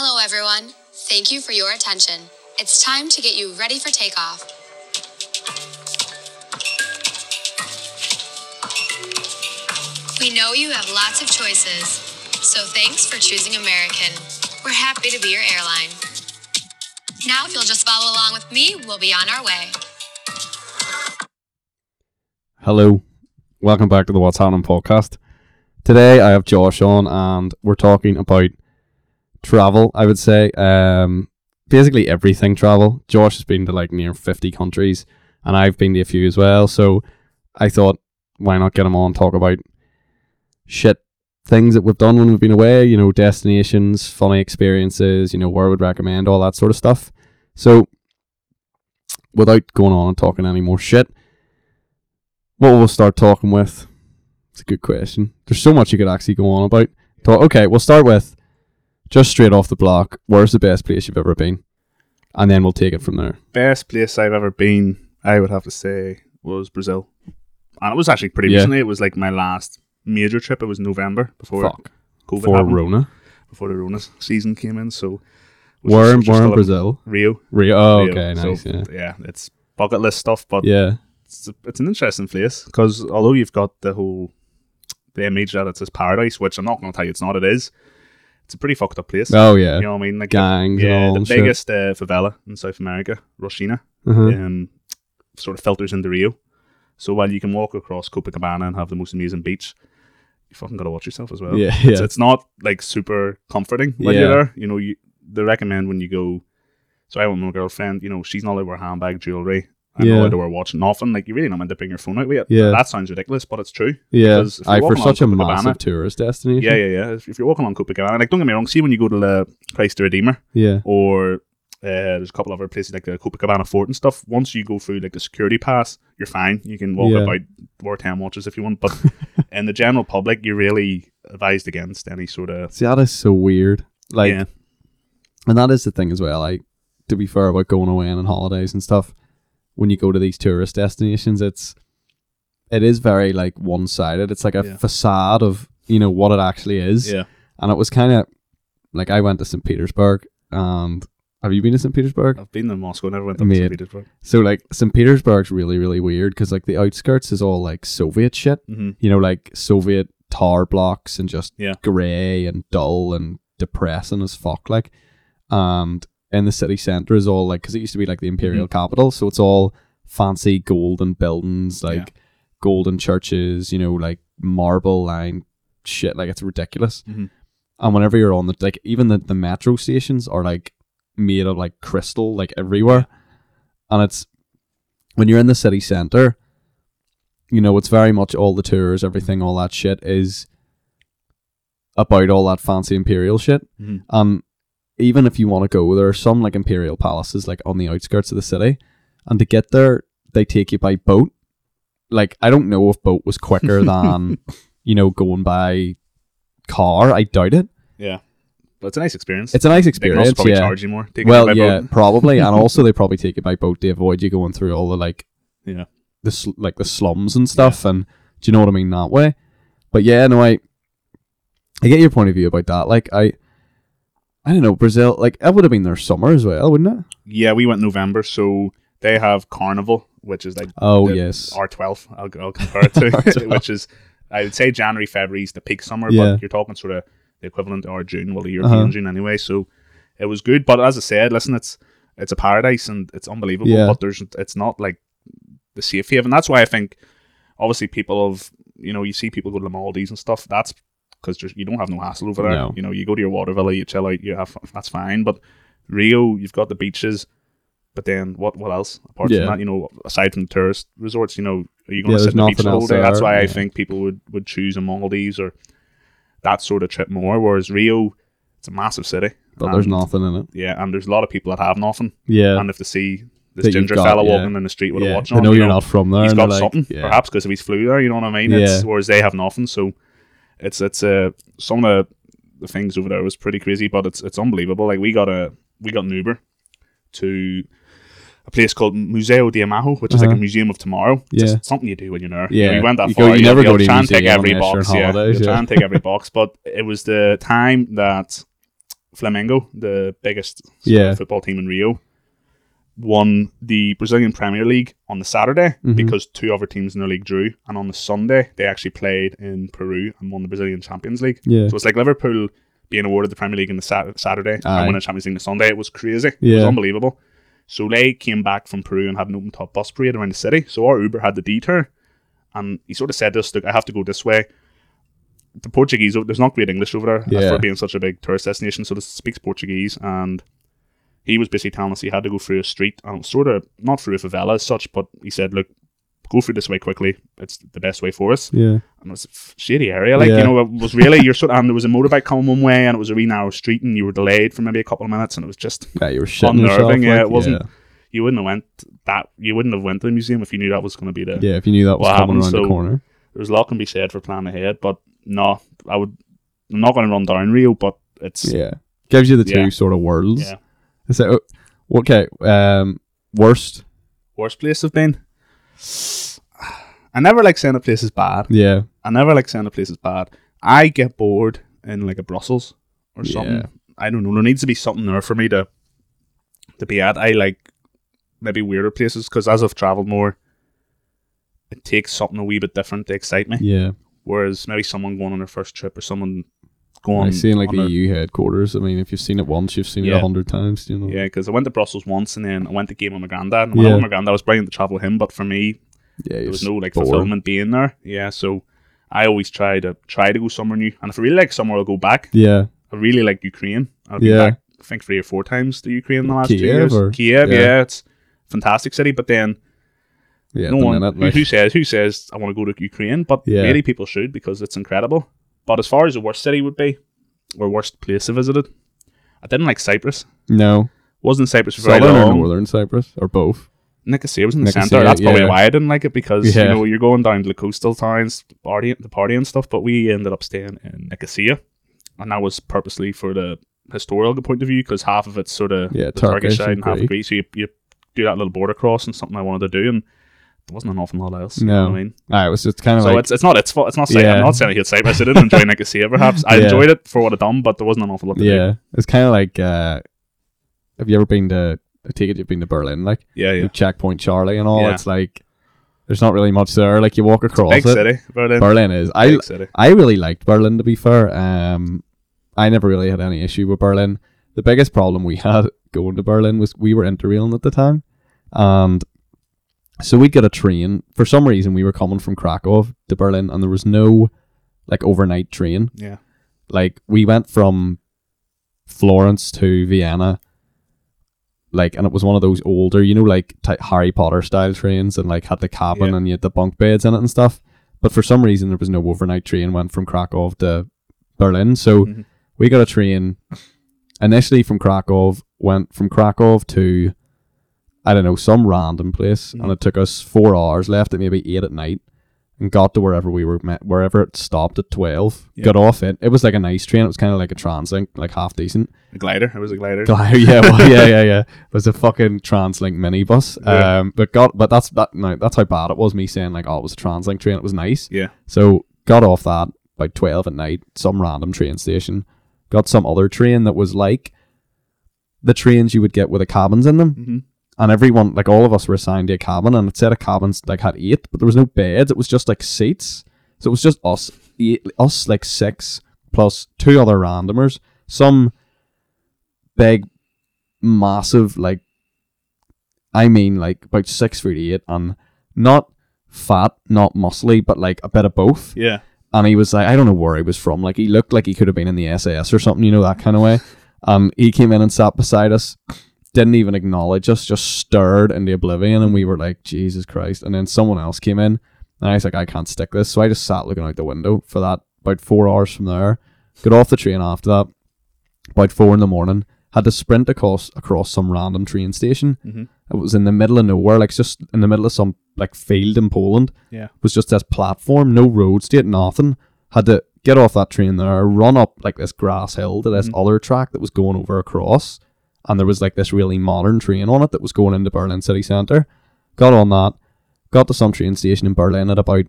Hello, everyone. Thank you for your attention. It's time to get you ready for takeoff. We know you have lots of choices, so thanks for choosing American. We're happy to be your airline. Now, if you'll just follow along with me, we'll be on our way. Hello, welcome back to the What's Happening podcast. Today I have Josh on, and we're talking about travel. I would say, um, basically everything travel. Josh has been to like near fifty countries, and I've been to a few as well. So I thought, why not get him on talk about shit things that we've done when we've been away. You know, destinations, funny experiences. You know, where would recommend all that sort of stuff. So without going on and talking any more shit what we'll start talking with? It's a good question. There's so much you could actually go on about. Okay, we'll start with just straight off the block. Where's the best place you've ever been? And then we'll take it from there. Best place I've ever been, I would have to say, was Brazil. And it was actually pretty Yeah. recently. It was like my last major trip. It was November before Fuck. COVID For happened, Rona. before the Rona season came in. So, Where in, which was in Brazil? Rio. Rio. Oh, Rio. okay, So, nice. yeah. it's bucket list stuff, but Yeah. it's, it's an interesting place because although you've got the whole the image that it's this paradise, which I'm not going to tell you it's not, it is. It's a pretty fucked up place. Oh, yeah. You know what I mean? Like Gangs yeah, the biggest uh, favela in South America, Rocinha, Uh-huh. um, sort of filters into Rio. So while you can walk across Copacabana and have the most amazing beach, you fucking gotta watch yourself as well. Yeah, It's, yeah. it's not like super comforting when Yeah. you're there. You know, you they recommend when you go. So I went with my girlfriend. You know, she's not allowed to wear handbag, jewelry. I'm Yeah. allowed to wear watch. Nothing. Like you really don't meant to bring your phone out with you. Yeah. That sounds ridiculous, but it's true. Yeah. because if you're I, for such a massive tourist destination. Yeah, yeah, yeah. If, if you're walking on Copacabana, like don't get me wrong. See when you go to the Christ the Redeemer Yeah. or uh, there's a couple of other places like the Copacabana Fort and stuff. Once you go through like the security pass, you're fine. You can walk Yeah. about wear ten watches if you want. But in the general public, you're really advised against any sort of See, that is so weird. Like, yeah, And that is the thing as well. Like, to be fair about going away and on holidays and stuff, when you go to these tourist destinations, it's it is very like one sided. It's like a Yeah. facade of you know what it actually is. yeah. And it was kind of like I went to St. Petersburg, and have you been to St. Petersburg? I've been to Moscow, never went to St. Petersburg. So like St. Petersburg's really really weird because like the outskirts is all like Soviet shit. hmm You know, like Soviet tar blocks and just Yeah. grey and dull and depressing as fuck. Like, and in the city center is all like because it used to be like the imperial Mm-hmm. capital, so it's all fancy golden buildings, like golden churches. You know, like marble line shit. Like it's ridiculous. Mhm. And whenever you're on the like, even the the metro stations are like made of like crystal, like everywhere, and it's when you're in the city center. You know, it's very much all the tours, everything, all that shit is about all that fancy imperial shit. Mhm. Um, even if you want to go, there are some like imperial palaces like on the outskirts of the city, and to get there, they take you by boat. Like I don't know if boat was quicker than you know going by car. I doubt it. Yeah, but it's a nice experience. It's a nice they can also experience. probably Yeah. charge you more. Well, it by yeah, boat. probably, and also they probably take it by boat to avoid you going through all the like yeah. the sl- like the slums and stuff. And do you know what I mean that way? But yeah, no, I I get your point of view about that. Like I. I don't know Brazil. Like it would have been their summer as well, wouldn't it? Yeah, we went November, so they have Carnival, which is like Oh yes, R twelve. I'll, I'll compare it to, which is I would say January, February is the peak summer, Yeah. but you're talking sort of the equivalent or June, well, the European Uh-huh. June anyway. So it was good, but as I said, listen, it's it's a paradise and it's unbelievable, Yeah. but there's it's not like the safe haven. That's why I think obviously people have you know you see people go to the Maldives and stuff. That's because you don't have no hassle over there. No. You know, you go to your water villa, you chill out, you have that's fine. But Rio, you've got the beaches. But then what? What else apart Yeah. from that? You know, aside from tourist resorts, you know, are you going Yeah, to sit on the beach the whole day? That's there, why I think people would would choose a Maldives or that sort of trip more. Whereas Rio, it's a massive city, but there's nothing in it. Yeah, and there's a lot of people that have nothing, Yeah, and if they see this ginger got, fella yeah. walking in the street with yeah. a watch They on, know you you're not from there. He's got like, something, yeah. perhaps because if he's flew there, you know what I mean? Yeah. It's, whereas they have nothing, so it's it's uh, some of the, the things over there was pretty crazy, but it's it's unbelievable. Like we got a we got an Uber to a place called Museu do Amanhã, which is like Uh-huh. a museum of tomorrow. It's Yeah. just something you do when you're there. Yeah. we went that You go- far. you you'll- never go you'll to try and museum every box. Yeah, holidays, you'll try yeah. and tick every box. But it was the time that Flamengo, the biggest Yeah. football team in Rio, won the Brazilian Premier League on the Saturday Mhm. because two other teams in the league drew, and on the Sunday they actually played in Peru and won the Brazilian Champions League. Yeah. So it's like Liverpool being awarded the Premier League on the Sat- Saturday Aye. and winning the Champions League on the Sunday. It was crazy. It was unbelievable. So they came back from Peru and had an open top bus parade around the city. So our Uber had the detour, and he sort of said to us, "Look, I have to go this way." The Portuguese, there's not great English over there Yeah. for being such a big tourist destination, so this speaks Portuguese, and he was basically telling us he had to go through a street, and sort of not through a favela as such, but he said, "Look, go through this way quickly. It's the best way for us." Yeah. and it was a shady area. Like Yeah. you know, it was really you're sort. of, And there was a motorbike coming one way, and it was a really narrow street, and you were delayed for maybe a couple of minutes, and it was just Yeah, you were unnerving. Yeah, like, it wasn't. You wouldn't have went that. You wouldn't have went to the museum if you knew that was going to be the. Yeah, if you knew that was coming happened, around the corner. There's a lot can be said for planning ahead, but no, I would. I'm not going to run down Rio, but it's Yeah. Gives you the two Yeah. sort of worlds. yeah. So, okay. Um, worst. Worst place I've been. I never like saying a place is bad. Yeah. I never like saying a place is bad. I get bored in like a Brussels or Yeah. something. I don't know. There needs to be something there for me to to be at. I like maybe weirder places because as I've travelled more, it takes something a wee bit different to excite me. Yeah. Whereas maybe someone going on their first trip or someone going I seen like the EU headquarters. I mean, if you've seen it once, you've seen it a hundred times. You know. yeah, because I went to Brussels once and then I went to game with my granddad. And when I Yeah. went with my granddad, was brilliant to travel with him, but for me, Yeah. there was no like bored. fulfillment being there. Yeah, so I always try to try to go somewhere new, and if I really like somewhere, I'll go back. Yeah. I really like Ukraine. I've been Yeah. back, I think, three or four times to Ukraine in the last two years. or- Kiev, yeah. yeah. it's a fantastic city. But then Yeah. no one minute, who, like- who says who says I want to go to Ukraine, but Yeah. really people should because it's incredible. But as far as the worst city would be, or worst place I visited, I didn't like Cyprus. no. Wasn't Cyprus for very Southern or northern Cyprus or both. Nicosia was in the Nicosia, centre. That's probably yeah. why I didn't like it because Yeah. you know you're going down to the coastal towns, the party, the party and stuff. But we ended up staying in Nicosia, and that was purposely for the historical point of view because half of it's sort of Yeah, the Turkish Turkish side and and half Greek. Greek. So you, you do that little border cross and something I wanted to do, and there wasn't an awful lot else. You know No. what I mean, Ah, it was just kind of so like it's it's not its fault. It's not saying Yeah. I'm not saying I hate Cyprus. I didn't enjoy Nicosia. Perhaps I Yeah. enjoyed it for what it done, but there wasn't an awful lot. To yeah, do. it's kind of like. uh Have you ever been to? I take it you've been to Berlin, like yeah, yeah. Checkpoint Charlie and all. Yeah. It's like there's not really much there. Like you walk across Big it. city, Berlin. Berlin is. I Big city. I really liked Berlin to be fair. Um, I never really had any issue with Berlin. The biggest problem we had going to Berlin was we were interrailing at the time, and so we'd get a train. For some reason, we were coming from Krakow to Berlin, and there was no like overnight train. Yeah, Like we went from Florence to Vienna, like, and it was one of those older, you know, like ty Harry Potter style trains, and like had the cabin Yeah. and you had the bunk beds in it and stuff. But for some reason, there was no overnight train. Went from Krakow to Berlin, so Mhm. we got a train initially from Krakow. Went from Krakow to I don't know some random place, and Mhm. it took us four hours. Left at maybe eight at night, and got to wherever we were met, wherever it stopped at twelve. Yeah. Got off it. It was like a nice train. It was kind of like a Translink, like half decent. a glider. It was a glider. Glider, yeah, well, yeah, yeah, yeah. It was a fucking Translink minibus. Yeah. Um, but got, but that's that. No, that's how bad it was. Me saying like, oh, it was a Translink train. It was nice. Yeah, So got off that by twelve at night. Some random train station. Got some other train that was like the trains you would get with the cabins in them. hmm And everyone, like all of us, were assigned to a cabin, and it said a cabins like had eight, but there was no beds. It was just like seats. So it was just us, eight, us like six plus two other randomers. Some big, massive, like I mean, like about six foot eight, and not fat, not muscly, but like a bit of both. yeah. And he was like, I don't know where he was from. Like he looked like he could have been in the SAS or something, you know, that kind of way. Um, he came in and sat beside us, didn't even acknowledge us, just stared into oblivion, and we were like, Jesus Christ. And then someone else came in, and I was like, I can't stick this. So I just sat looking out the window for that about four hours from there. Got off the train after that, about four in the morning. Had to sprint across across some random train station. hmm It was in the middle of nowhere, like just in the middle of some like field in Poland Yeah. it was just this platform, no road state, nothing. Had to get off that train there, run up like this grass hill to this Mhm. other track that was going over across, and there was like this really modern train on it that was going into Berlin city centre. Got on that, got to some train station in Berlin at about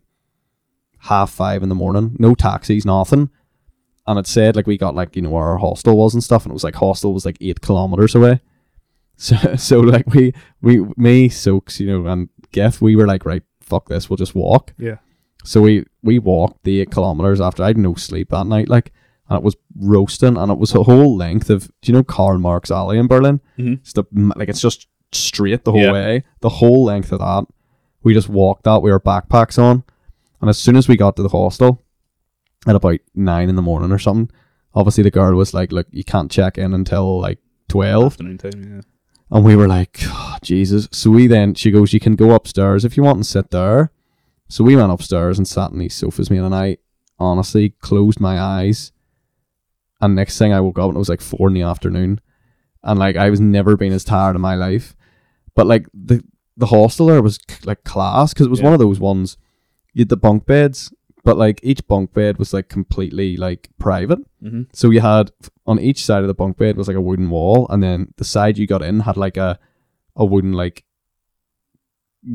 half five in the morning. No taxis, nothing. and it said like we got like you know where our hostel was and stuff, and it was like hostel was like eight kilometers away. So so like we we me Soaks you know and Geff we were like right fuck this we'll just walk. Yeah. So we we walked the eight kilometers after I had no sleep that night like and it was roasting and it was a whole length of do you know Karl Marx Alley in Berlin? Mhm. It's the like it's just straight the whole Yeah. way the whole length of that. We just walked that. We were backpacks on, and as soon as we got to the hostel, at about nine in the morning or something, obviously the girl was like, "Look, you can't check in until like 12. Afternoon time. Yeah. And we were like, "Oh, Jesus. So we then, she goes, You can go upstairs if you want and sit there. So we went upstairs and sat on these sofas, me and I honestly closed my eyes. And next thing I woke up and it was like four in the afternoon. And like, I was never been as tired in my life. But like, the, the hostel there was like class because it was Yeah. one of those ones, you had the bunk beds, but like each bunk bed was like completely like private. Mm-hmm. So you had on each side of the bunk bed was like a wooden wall, and then the side you got in had like a a wooden like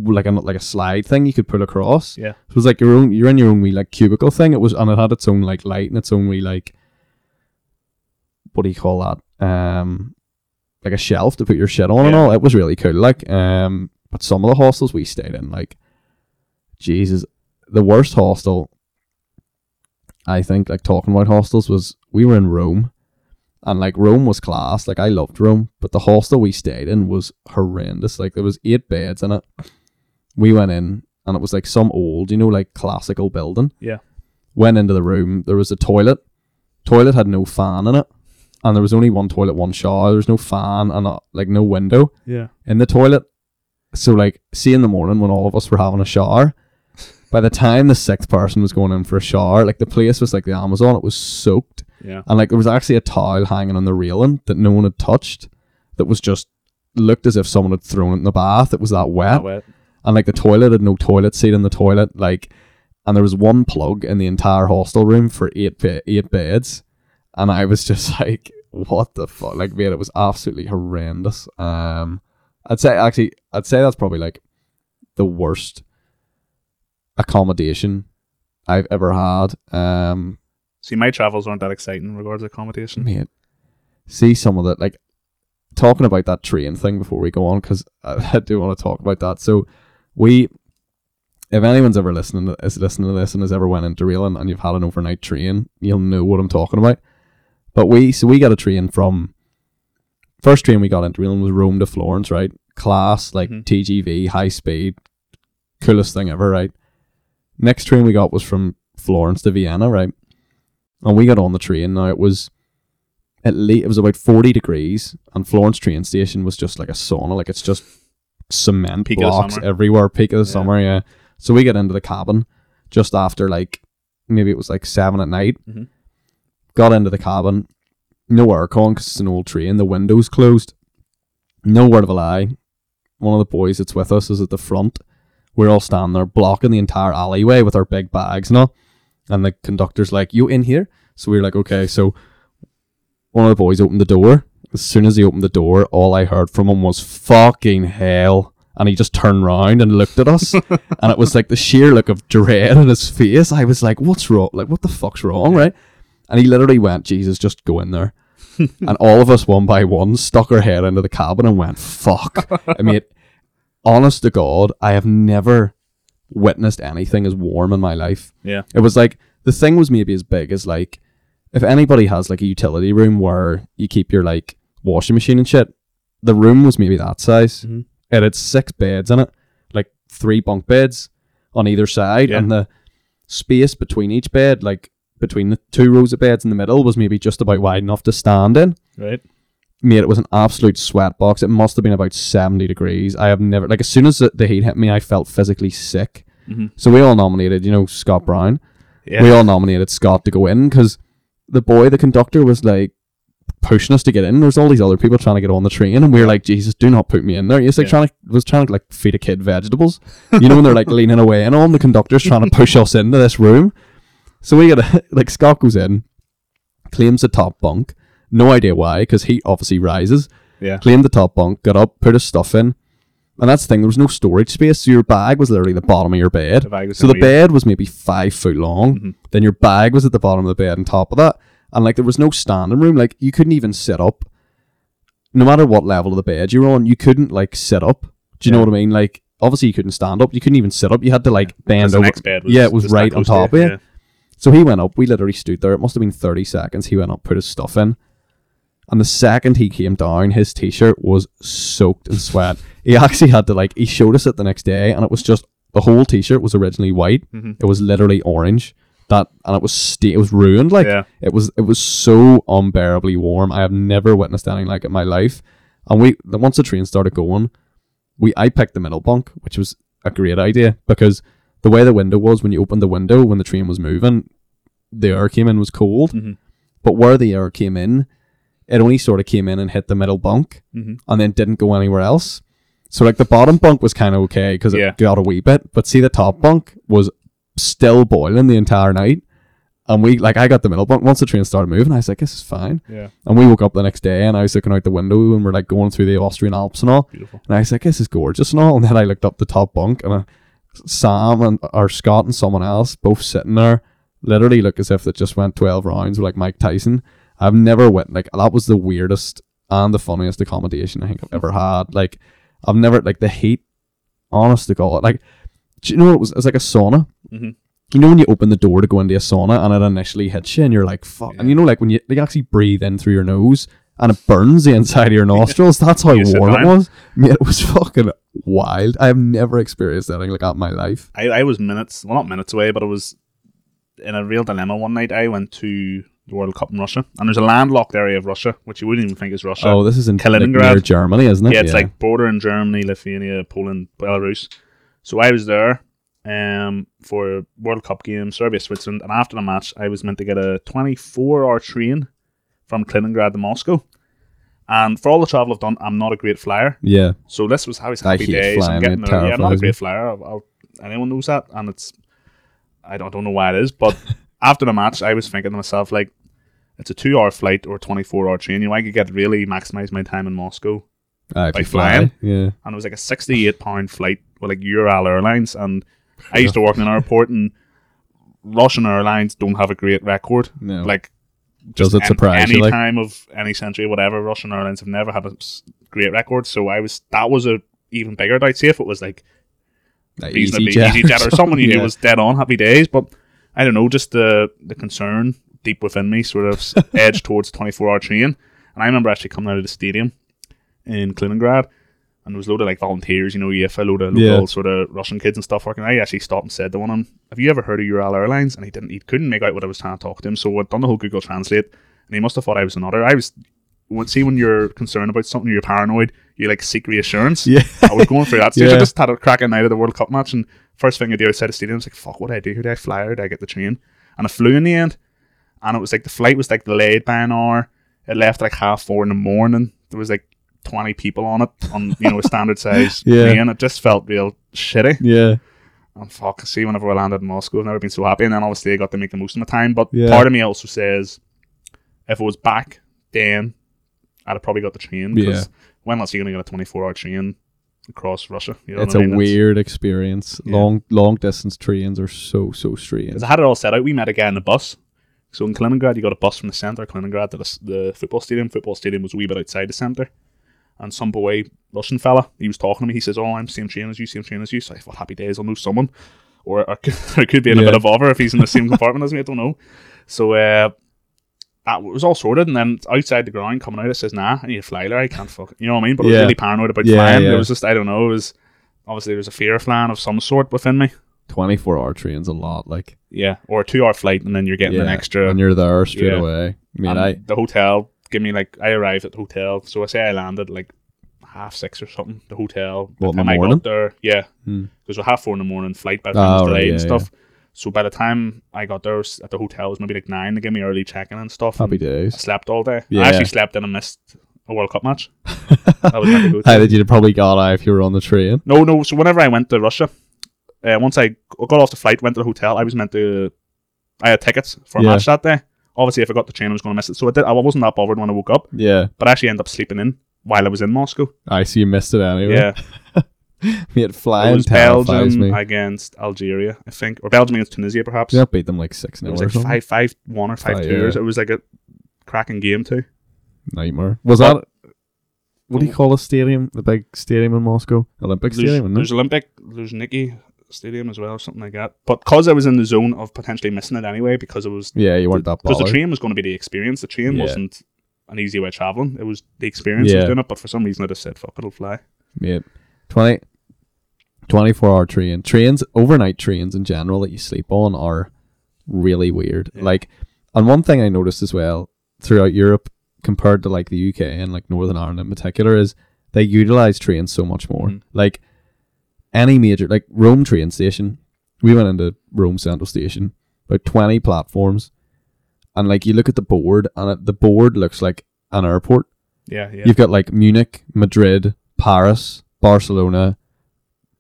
like a like a slide thing you could pull across. Yeah. So it was like your own you're in your own wee like cubicle thing. It was and it had its own like light and its own wee like what do you call that? Um like a shelf to put your shit on and all. It was really cool. Like um but some of the hostels we stayed in, like Jesus the worst hostel I think like talking about hostels was we were in Rome and like Rome was class like I loved Rome but the hostel we stayed in was horrendous like there was eight beds in it we went in and it was like some old you know like classical building Yeah. went into the room there was a toilet toilet had no fan in it and there was only one toilet one shower there was no fan and uh, like no window Yeah. in the toilet. So like, see in the morning when all of us were having a shower, by the time the sixth person was going in for a shower, like the place was like the Amazon. It was soaked, Yeah. and like there was actually a towel hanging on the railing that no one had touched. That was just looked as if someone had thrown it in the bath. It was that wet, That and like the toilet had no toilet seat in the toilet. Like, and there was one plug in the entire hostel room for eight be- eight beds, and I was just like, what the fuck? Like, man, it was absolutely horrendous. Um, I'd say actually, I'd say that's probably like the worst accommodation I've ever had. Um, See, my travels aren't that exciting in regards to accommodation. mate, see some of that like talking about that train thing before we go on because I, I do want to talk about that. So we, if anyone's ever listening to, is listening to this and has ever went interrailing and you've had an overnight train, you'll know what I'm talking about. But we so we got a train from first train we got into was Rome to Florence, right? Class like Mhm. TGV, high speed, coolest thing ever, right? Next train we got was from Florence to Vienna, right? And we got on the train. Now it was at least it was about forty degrees, and Florence train station was just like a sauna, like it's just cement Peak blocks everywhere. Peak of the Yeah. summer, yeah. So we get into the cabin just after like maybe it was like seven at night. Mhm. Got into the cabin, no aircon because it's an old train. The windows closed. No word of a lie. One of the boys that's with us is at the front. We're all standing there blocking the entire alleyway with our big bags and all. And the conductor's like, You in here? So we are like, Okay. So one of the boys opened the door. As soon as he opened the door, all I heard from him was fucking hell. And he just turned round and looked at us. and it was like the sheer look of dread in his face. I was like, What's wrong? Like, what the fuck's wrong, right? And he literally went, Jesus, just go in there. and all of us, one by one, stuck our head into the cabin and went, fuck. I mean, honest to God, I have never witnessed anything as warm in my life. Yeah. It was like, the thing was maybe as big as like, if anybody has like a utility room where you keep your like washing machine and shit, the room was maybe that size. Mhm. It had six beds in it, like three bunk beds on either side, Yeah. and the space between each bed, like between the two rows of beds in the middle, was maybe just about wide enough to stand in. Right. Mate, it was an absolute sweat box. It must have been about 70 degrees. I have never, like, as soon as the, the heat hit me, I felt physically sick. Mhm. So we all nominated, you know, Scott Brown. Yeah. We all nominated Scott to go in because the boy, the conductor, was like pushing us to get in. There's all these other people trying to get on the train, and we were like, Jesus, do not put me in there. He's like Yeah. trying to, was trying to like feed a kid vegetables. You know, when they're like leaning away and all the conductor's trying to push us into this room. So we got to, like, Scott goes in, claims the top bunk. No idea why, because he obviously rises. yeah. Claimed the top bunk, got up, put his stuff in. And that's the thing, there was no storage space, so your bag was literally the bottom of your bed. The So the bed was maybe five foot long. Mhm. Then your bag was at the bottom of the bed on top of that. and like there was no standing room. Like you couldn't even sit up. No matter what level of the bed you were on, you couldn't like sit up. Do you know what I mean? Like obviously you couldn't stand up. You couldn't even sit up. You had to like 'Cause bend the over. next bed was yeah, it was right on top of you, you. yeah. So he went up. We literally stood there. It must have been thirty seconds. He went up, put his stuff in, and the second he came down, his t-shirt was soaked in sweat. he actually had to like. He showed us it the next day, and it was just the whole t-shirt was originally white. Mhm. It was literally orange. That and it was sta- it was ruined. Like Yeah. it was it was so unbearably warm. I have never witnessed anything like it in my life. And we the once the train started going, we I picked the middle bunk, which was a great idea because the way the window was when you opened the window when the train was moving, the air came in was cold. Mhm. But where the air came in, it only sort of came in and hit the middle bunk Mhm. and then didn't go anywhere else. So like the bottom bunk was kind of okay because it Yeah. got a wee bit, but see the top bunk was still boiling the entire night. And we like I got the middle bunk once the train started moving. I was like, this is fine. Yeah. And we woke up the next day and I was looking out the window and we're like going through the Austrian Alps and all. Beautiful. And I was like, this is gorgeous and all. And then I looked up the top bunk and uh, Sam and or Scott and someone else both sitting there, literally look as if they just went twelve rounds with like Mike Tyson. I've never went like that was the weirdest and the funniest accommodation I think I've ever had. Like I've never like the heat. Honest to God, like do you know what it was? It was like a sauna. Mhm. You know when you open the door to go into a sauna and it initially hits you and you're like fuck, and you know like when you like actually breathe in through your nose and it burns the inside of your nostrils. That's how warm it was. Mate, it was fucking wild. I have never experienced anything like that in my life. I, I was minutes, well, not minutes away, but I was in a real dilemma one night. I went to the World Cup in Russia, and there's a landlocked area of Russia, which you wouldn't even think is Russia. oh, this is in like, Kaliningrad. near Germany, isn't it? yeah, it's like bordering Germany, Lithuania, Poland, Belarus. So I was there um, for a World Cup game, Serbia, Switzerland, and after the match, I was meant to get a 24 hour train from Kaliningrad to Moscow. And for all the travel I've done, I'm not a great flyer. yeah, So this was how his happy days. flying, I'm getting there. Yeah, I'm not a great flyer. I'll, I'll, anyone knows that, and it's I don't, I don't know why it is, but after the match, I was thinking to myself like, it's a two-hour flight or a twenty-four hour train. You know, I could get really maximize my time in Moscow, uh, by you fly, flying. Yeah, and it was like a sixty-eight pound flight with like Ural Airlines, and I used to work in an airport, and Russian airlines don't have a great record. no, Like does it surprise any you? Like, time of any century, whatever. Russian airlines have never had a great record, so I was that was a even bigger doubt. See if it was like like reasonably EasyJet EasyJet, or someone you knew was dead on, happy days. But I don't know, just the the concern deep within me sort of edged towards twenty four hour train. And I remember actually coming out of the stadium in Kaliningrad. And there was a load of like volunteers, you know, EFA, a load of local Yeah. sort of Russian kids and stuff working. I actually stopped and said to one of them, Have you ever heard of Ural Airlines? And he didn't he couldn't make out what I was trying to talk to him. So I'd done the whole Google Translate and he must have thought I was another. I was see when you're concerned about something, you're paranoid, you like seek reassurance. Yeah. I was going through that stage. Yeah. I just had a cracking night of the World Cup match, and first thing I do outside the stadium, I was like, "Fuck, what do I do? Who do I fly? Or do I get the train?" And I flew in the end, and it was like the flight was like delayed by an hour. It left like half four in the morning. There was like twenty people on it on you know a standard size Yeah. plane. It just felt real shitty. yeah, And fuck, see, whenever I landed in Moscow, I've never been so happy. And then obviously I got to make the most of my time. But Yeah. part of me also says, if it was back then, I'd have probably got the train. Because when else are you going to get a 24 hour train across Russia? You know it's what I a mean? weird experience. Yeah. Long long distance trains are so so strange. Because I had it all set out. We met a guy in the bus. So in Kaliningrad, you got a bus from the centre of Kaliningrad to the, the football stadium. Football stadium was a wee bit outside the centre. And some boy, Russian fella, he was talking to me. He says, Oh, I'm same train as you, same train as you. So I thought, happy days, I'll know someone. Or I could, could be in a bit of bother if he's in the same compartment as me. I don't know. So uh, that was all sorted. And then outside the ground, coming out, it says, Nah, I need a fly there. I can't fuck You know what I mean? But I was really paranoid about Yeah, flying. yeah. It was just, I don't know. It was obviously there was a fear of flying of some sort within me. Twenty four hour trains a lot. Like Yeah, or a two-hour flight, and then you're getting an yeah, extra. and you're there straight Yeah. away. I mean, I the hotel give me like I arrived at the hotel, so I say I landed like half six or something. The hotel. What, in the I morning? got there, yeah, Hmm. because we're half four in the morning flight by the time it was Oh, right, yeah, and stuff. So by the time I got there at the hotel, it was maybe like nine. They gave me early check-in and stuff. happy and I days. slept all day. Yeah. I actually slept in and I missed a World Cup match. That was meant to go to. How did you probably got out if you were on the train? No, no. So whenever I went to Russia, uh, once I got off the flight, went to the hotel, I was meant to. I had tickets for a Yeah. match that day. Obviously, if I got the train, I was going to miss it. So I did. I wasn't that bothered when I woke up, Yeah, but I actually ended up sleeping in while I was in Moscow. I see you missed it anyway. Yeah, Mate, it flying was Belgium me. against Algeria, I think, or Belgium against Tunisia, perhaps. Yeah, beat them like six It was or like something. five, five, one or five Five, two. yeah. It was like a cracking game too. Nightmare. Was But- that what do you call a stadium? The big stadium in Moscow, Olympic There's, Stadium. There's? Olympic, there's Nicky Stadium as well, or something like that. But because I was in the zone of potentially missing it anyway, because it was Yeah, you weren't that because the train was going to be the experience. The train Yeah. wasn't an easy way of traveling. It was the experience Yeah. of doing it. But for some reason, I just said, "Fuck, it'll fly." Yeah, 20, 24 hour train. Trains, overnight trains in general that you sleep on are really weird. Yeah. Like, and one thing I noticed as well throughout Europe compared to like the UK and like Northern Ireland in particular is they utilize trains so much more. Mhm. Like, any major, like Rome train station, we went into Rome Central Station, about 20 platforms, and like you look at the board, and it, the board looks like an airport. Yeah, yeah. You've got like Munich, Madrid, Paris, Barcelona,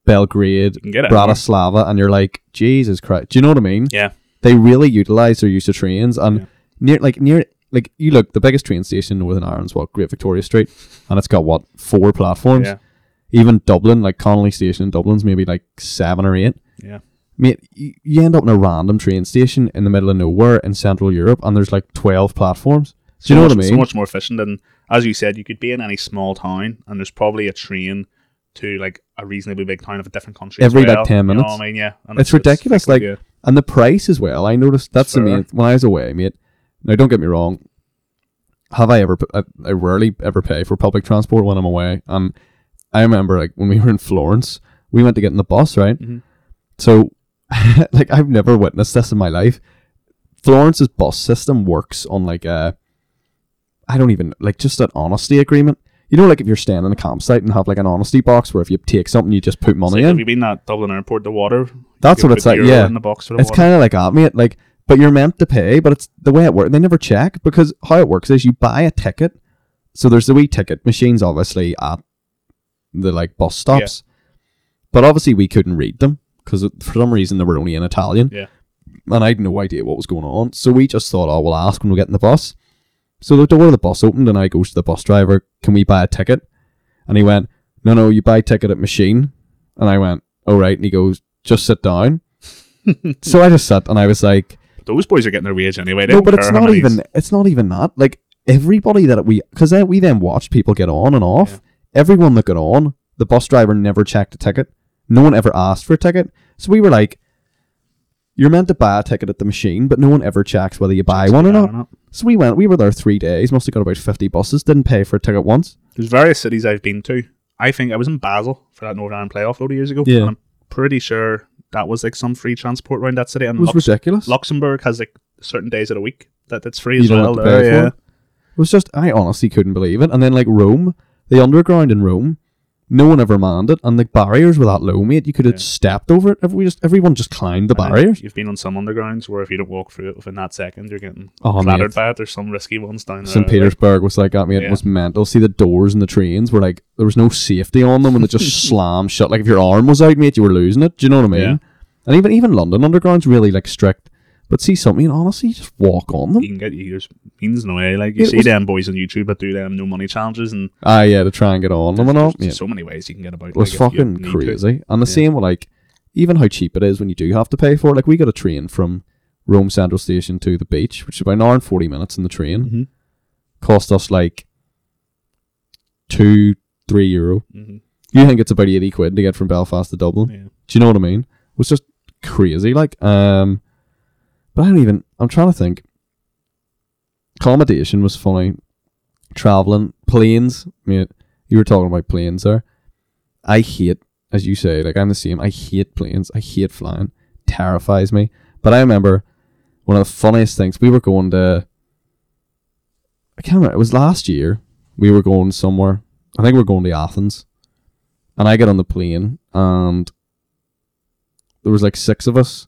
Belgrade, You can get it. anywhere. Bratislava, and you're like, Jesus Christ. Do you know what I mean? Yeah, They really utilize their use of trains, and Yeah. near like near like you look, the biggest train station in Northern Ireland's what Great Victoria Street, and it's got what four platforms. yeah, Even Dublin, like Connolly Station in Dublin's maybe like seven or eight. yeah. Mate, you, you end up in a random train station in the middle of nowhere in Central Europe, and there's like twelve platforms. Do you know So what I mean? So much more efficient, and as you said, you could be in any small town, and there's probably a train to like a reasonably big town of a different country. Every, like, well, 10 you know minutes. I mean, yeah, and It's ridiculous, frequent, like- And the price as well. I noticed that's the main. When I was away, mate. Now, don't get me wrong. Have I ever? I, I rarely ever pay for public transport when I'm away. And I remember, like when we were in Florence, we went to get in the bus, right? Mhm. So, like, I've never witnessed this in my life. Florence's bus system works on like a, I don't even like just an honesty agreement. You know, like if you're staying in a campsite and have like an honesty box where if you take something, you just put money in. have you been at Dublin Airport? The water. That's what it's like. Yeah, in the box for the it's kind of like that, mate. Like, but you're meant to pay, but it's the way it works. They never check because how it works is you buy a ticket. So there's the wee ticket machines, obviously at the like bus stops, but obviously we couldn't read them because for some reason they were only in Italian, Yeah. and I had no idea what was going on. So we just thought, oh, we'll ask when we get in the bus. So the door of the bus opened, and I goes to the bus driver, "Can we buy a ticket?" And he went, "No, no, you buy ticket at machine." And I went, "All right." And he goes, "Just sit down." so I just sat, and I was like, Those boys are getting their wage anyway. "No, but it's not even. It's not even that. Like everybody that we, because then we then watched people get on and off. Yeah. Everyone that got on, the bus driver never checked a ticket. No one ever asked for a ticket. So we were like, "You're meant to buy a ticket at the machine, but no one ever checks whether you buy Checks one or not." buy one So we went. We were there three days. Must have got about fifty buses. Didn't pay for a ticket once. There's various cities I've been to. I think I was in Basel for that Northern Ireland playoff a load of years ago. Yeah. And I'm pretty sure that was like some free transport around that city. And It was Lux- ridiculous. Luxembourg has like certain days of the week that that's free You as don't well. have to there, pay for yeah. it. It was just I honestly couldn't believe it. And then like Rome, the underground in Rome, no one ever manned it, and the barriers were that low, mate. You could have Yeah. stepped over it. Every just everyone just climbed the And then barriers. You've been on some undergrounds where if you don't walk through it within that second, you're getting Oh, clattered mate. by it. There's some risky ones down there. St. Petersburg was like that, mate. It Yeah. was mental. See the doors in the trains were like there was no safety on them, and they just slammed shut. Like if your arm was out, mate, you were losing it. Do you know what I mean? Yeah. And even even London Underground's really like strict. But see something, honestly, just walk on them. You can get you there's means no way. Like you It see was- them boys on YouTube that do them no money challenges and Ah, yeah, to try and get on them and all. there's Yeah. so many ways you can get about. It was like, fucking crazy. And the Yeah. same with like even how cheap it is when you do have to pay for it. Like we got a train from Rome Central Station to the beach, which is about an hour and forty minutes in the train. Mhm. Cost us like two, three euro. Mhm. You think it's about eighty quid to get from Belfast to Dublin? Yeah. Do you know what I mean? It was just crazy. Like, um, but I don't even. I'm trying to think. Accommodation was funny. Traveling planes. You were talking about planes there. I hate, as you say, like I'm the same. I hate planes. I hate flying. Terrifies me. But I remember one of the funniest things. We were going to. I can't remember. It was last year. We were going somewhere. I think we are going to Athens. And I get on the plane, and there was like six of us.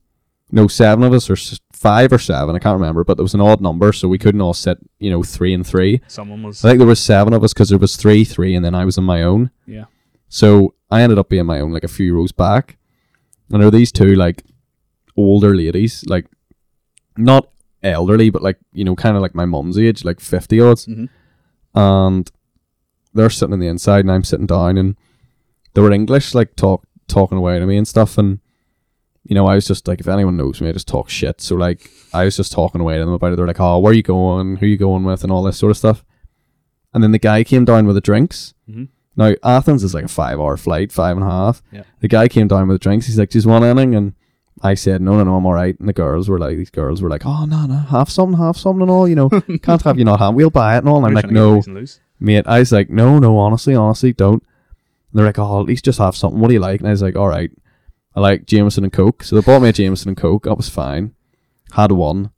No, seven of us, or five or seven. I can't remember, but there was an odd number, so we couldn't all sit, you know, three and three. Someone was I think there was seven of us because there was three, three, and then I was on my own. yeah. So I ended up being my own, like a few rows back. And there were these two, like, older ladies, like, not elderly, but like, you know, kind of like my mum's age, like 50 odds. Mhm. And they're sitting on the inside, and I'm sitting down, and they were English, like, talk talking away to me and stuff. And you know, I was just like, if anyone knows me, I just talk shit. So like, I was just talking away to them about it. They're like, "Oh, where are you going? Who are you going with?" and all this sort of stuff. And then the guy came down with the drinks. Mhm. Now Athens is like a five-hour flight, five and a half. Yeah. The guy came down with the drinks. He's like, "Just one anything?" And I said, "No, no, no, I'm all right." And the girls were like, "These girls were like, oh no, no, have something, half something, and all. You know, can't have you not have. We'll buy it and all." And I'm like, trying to get "No, loose and loose. mate." I was like, "No, no, honestly, honestly, don't." And they're like, "Oh, at least just have something. What do you like?" And I was like, "All right, I like Jameson and Coke." So they bought me a Jameson and Coke. That was fine. Had one.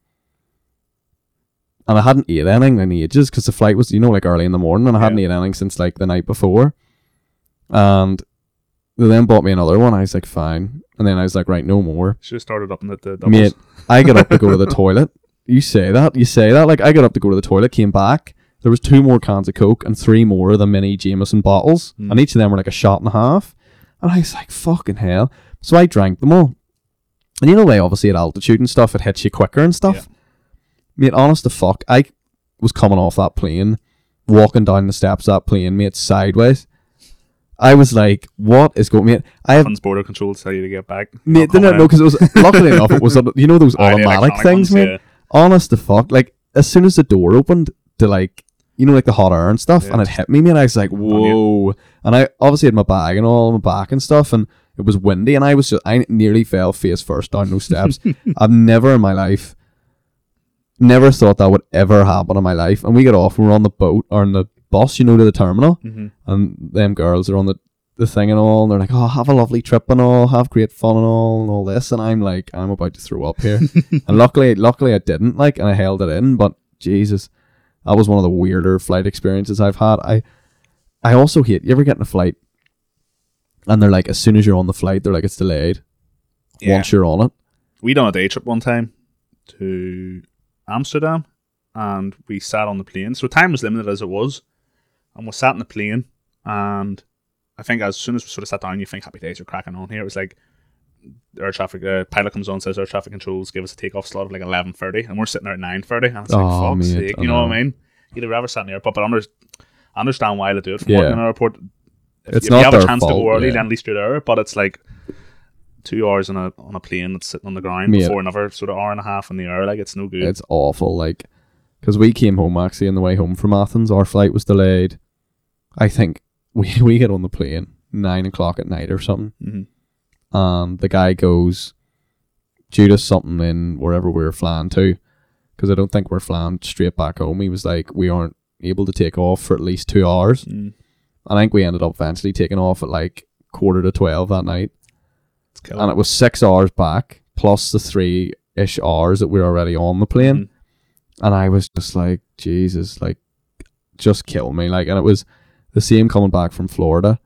And I hadn't ate anything in ages because the flight was, you know, like early in the morning, and I hadn't ate anything since like the night before. And they then bought me another one. I was like, fine. And then I was like, right, no more. Should have started up in the, the doubles. Mate, I got up to go to the toilet. You say that, you say that. Like I got up to go to the toilet, came back. There was two more cans of Coke and three more of the mini Jameson bottles, Mm. and each of them were like a shot and a half. And I was like, fucking hell. So I drank them all. And you know, way obviously at altitude and stuff, it hits you quicker and stuff. Yeah. Mate, honest to fuck, I was coming off that plane, walking down the steps of that plane, mate, sideways. I was like, what is going, mate? I have Funds border control to tell you to get back. Mate, no, coming no, because it was luckily enough it was you know those automatic things, ones, mate. yeah. Honest to fuck, like as soon as the door opened to like you know like the hot air and stuff, Yeah. and it hit me, man. I was like, whoa! And I obviously had my bag and all on my back and stuff, and it was windy, and I was just I nearly fell face first down those steps. I've never in my life, never thought that would ever happen in my life. And we get off, we we're on the boat or on the bus, you know, to the terminal, Mhm. and them girls are on the the thing and all, and they're like, "Oh, have a lovely trip and all, have great fun and all, and all this." And I'm like, I'm about to throw up here. and luckily, luckily, I didn't like, and I held it in. But Jesus, that was one of the weirder flight experiences I've had. I, I also hate. You ever get in a flight, and they're like, as soon as you're on the flight, they're like, it's delayed. Yeah. Once you're on it, we done a day trip one time to Amsterdam and we sat on the plane. So time was limited as it was. And we sat in the plane and I think as soon as we sort of sat down, you think happy days are cracking on here. It was like air traffic uh, pilot comes on says air traffic controls give us a takeoff slot of like eleven thirty and we're sitting there at nine thirty and it's like Oh, fuck's mate, sake, you know, what. I mean? You'd have ever sat in the airport, but under, I understand why they do it from Yeah. working in an airport. If, It's if not you have a chance to go early, yeah. then at least you're there. But it's like two hours on a on a plane that's sitting on the ground Mate. before another sort of hour and a half in the air. Like it's no good. it's awful. Like, because we came home actually on the way home from Athens, our flight was delayed. I think we we get on the plane nine o'clock at night or something. Mhm. and the guy goes due to something in wherever we were flying to because i don't think we're flying straight back home he was like we aren't able to take off for at least two hours Mm, i think we ended up eventually taking off at like quarter to 12 that night and it was six hours back plus the three ish hours that we were already on the plane Mhm. and i was just like jesus like just kill me like and it was the same coming back from florida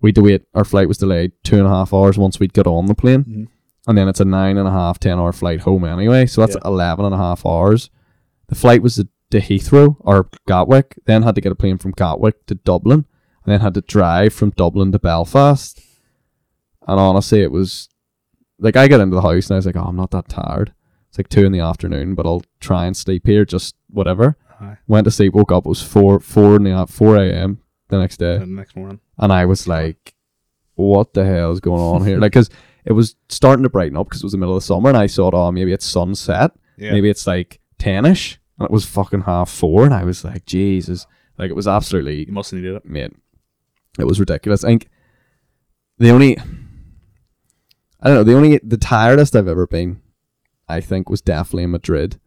we'd wait our flight was delayed two and a half hours once we'd got on the plane Mhm. and then it's a nine and a half, ten hour flight home anyway. So that's Yeah. eleven and a half hours. The flight was to Heathrow or Gatwick, then had to get a plane from Gatwick to Dublin, and then had to drive from Dublin to Belfast. And honestly, it was like I got into the house and I was like, oh, I'm not that tired. It's like two in the afternoon, but I'll try and sleep here, just whatever. Aye. Went to sleep, woke up, it was four four in the four a.m. the next day the next morning. and I was like, "What the hell is going on here?" like, because it was starting to brighten up because it was the middle of the summer, and I thought, "Oh, maybe it's sunset, Yeah. maybe it's like ten-ish," and it was fucking half four, and I was like, "Jesus!" Like, it was absolutely, You must have needed it. mate, it was ridiculous. I think the only, I don't know, the only the tiredest I've ever been, I think, was definitely in Madrid.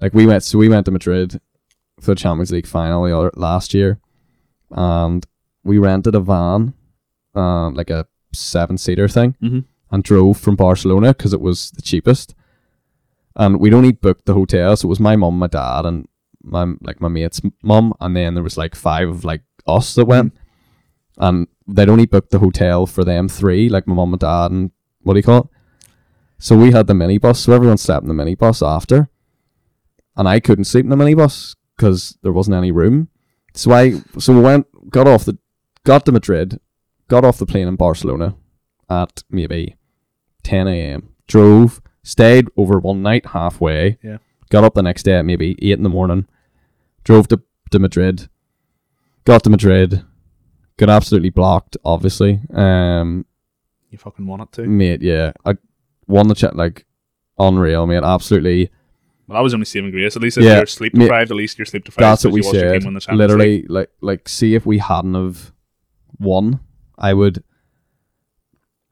Like we went, so we went to Madrid for the Champions League final the other last year, and we rented a van, um, like a seven seater thing, Mhm. and drove from Barcelona because it was the cheapest. And we'd only booked the hotel, so it was my mum, my dad, and my like my mate's mum, and then there was like five of like us that went, and they'd only booked the hotel for them three, like my mum, and dad, and what do you call it? So we had the minibus, so everyone slept in the minibus after, and I couldn't sleep in the minibus because there wasn't any room. So I so we went, got off the, got to Madrid, got off the plane in Barcelona at maybe 10 a.m. Drove, stayed over one night halfway. Yeah. Got up the next day at maybe eight in the morning. Drove to to Madrid. Got to Madrid. Got absolutely blocked, obviously. Um, You fucking want it to. mate, yeah. I won the chat like unreal, mate. Absolutely. Well, that was only saving grace. At least if Yeah, you're sleep mate, deprived, at least you're sleep deprived. That's what we you said. team win the League. Literally, like like see if we hadn't have won, I would.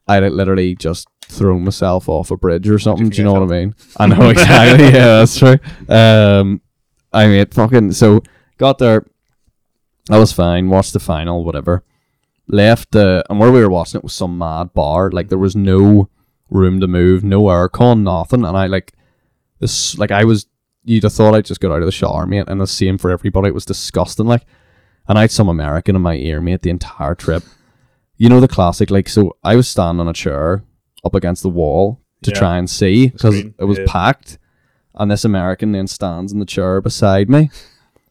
I'd literally just thrown myself off a bridge or something. Do you know what I mean? I know exactly. yeah, that's true. Um, I mean, fucking. So got there. I was fine. Watched the final, whatever. Left, uh, and where we were watching it was some mad bar. Like there was no room to move, no aircon, nothing. And I like this. Like I was, you'd have thought I just got out of the shower, mate. And the same for everybody. It was disgusting. Like, and I had some American in my ear, mate, the entire trip. You know the classic. Like, so I was standing on a chair up against the wall to Yeah. try and see because it was yeah. packed. And this American then stands in the chair beside me,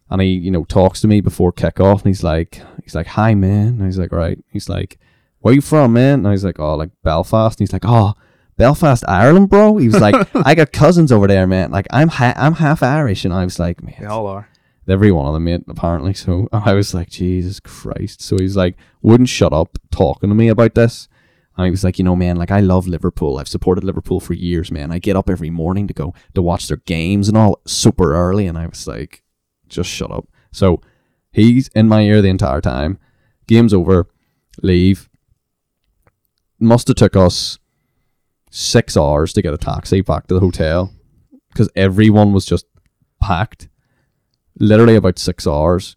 and he, you know, talks to me before kickoff, and he's like, he's like, "Hi, man." And he's like, "Right." He's like, "Where you from, man?" And I was like, "Oh, like Belfast." And he's like, "Oh, Belfast, Ireland, bro." He was like, "I got cousins over there, man. Like, I'm ha- I'm half Irish." And I was like, "Man, They all are. every one of them, mate, apparently." So I was like, "Jesus Christ!" So he's like, wouldn't shut up talking to me about this. And he was like, you know, man, like I love Liverpool. I've supported Liverpool for years, man. I get up every morning to go to watch their games and all super early. And I was like, just shut up. So he's in my ear the entire time. Game's over. Leave. Must have took us six hours to get a taxi back to the hotel because everyone was just packed. Literally about six hours.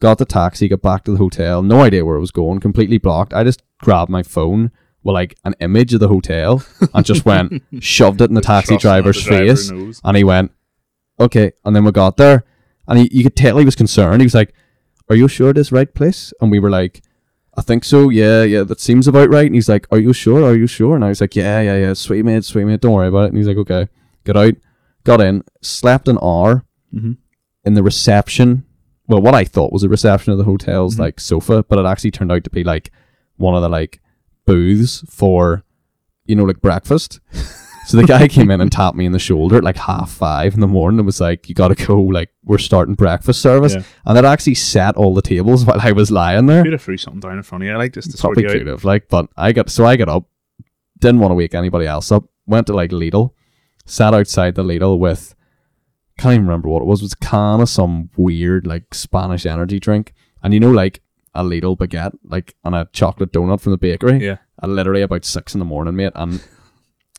Got the taxi, got back to the hotel. No idea where it was going. Completely blocked. I just grabbed my phone with like an image of the hotel and just went shoved it in the taxi driver's the driver face. knows. And he went, okay. And then we got there, and he, you could tell he was concerned. He was like, "Are you sure this right place?" And we were like, "I think so. Yeah, yeah, that seems about right." And he's like, "Are you sure? Are you sure?" And I was like, "Yeah, yeah, yeah. Sweet mate, sweet mate. Don't worry about it." And he's like, "Okay." Got out, got in, slept an hour Mhm. in the reception. Well, what I thought was a reception of the hotel's Mhm. like sofa, but it actually turned out to be like one of the like booths for, you know, like breakfast. So the guy came in and tapped me in the shoulder at like half five in the morning and was like, "You got to go. Like we're starting breakfast service." Yeah. And it actually set all the tables while I was lying there. Could have threw something down in front of you, I like just to sort Probably could have, like, but I got so I got up, didn't want to wake anybody else up. Went to like Lidl, sat outside the Lidl with, can't even remember what it was. It was a can of some weird like Spanish energy drink, and you know like a Lidl baguette, like on a chocolate donut from the bakery. Yeah. At literally about six in the morning, mate, and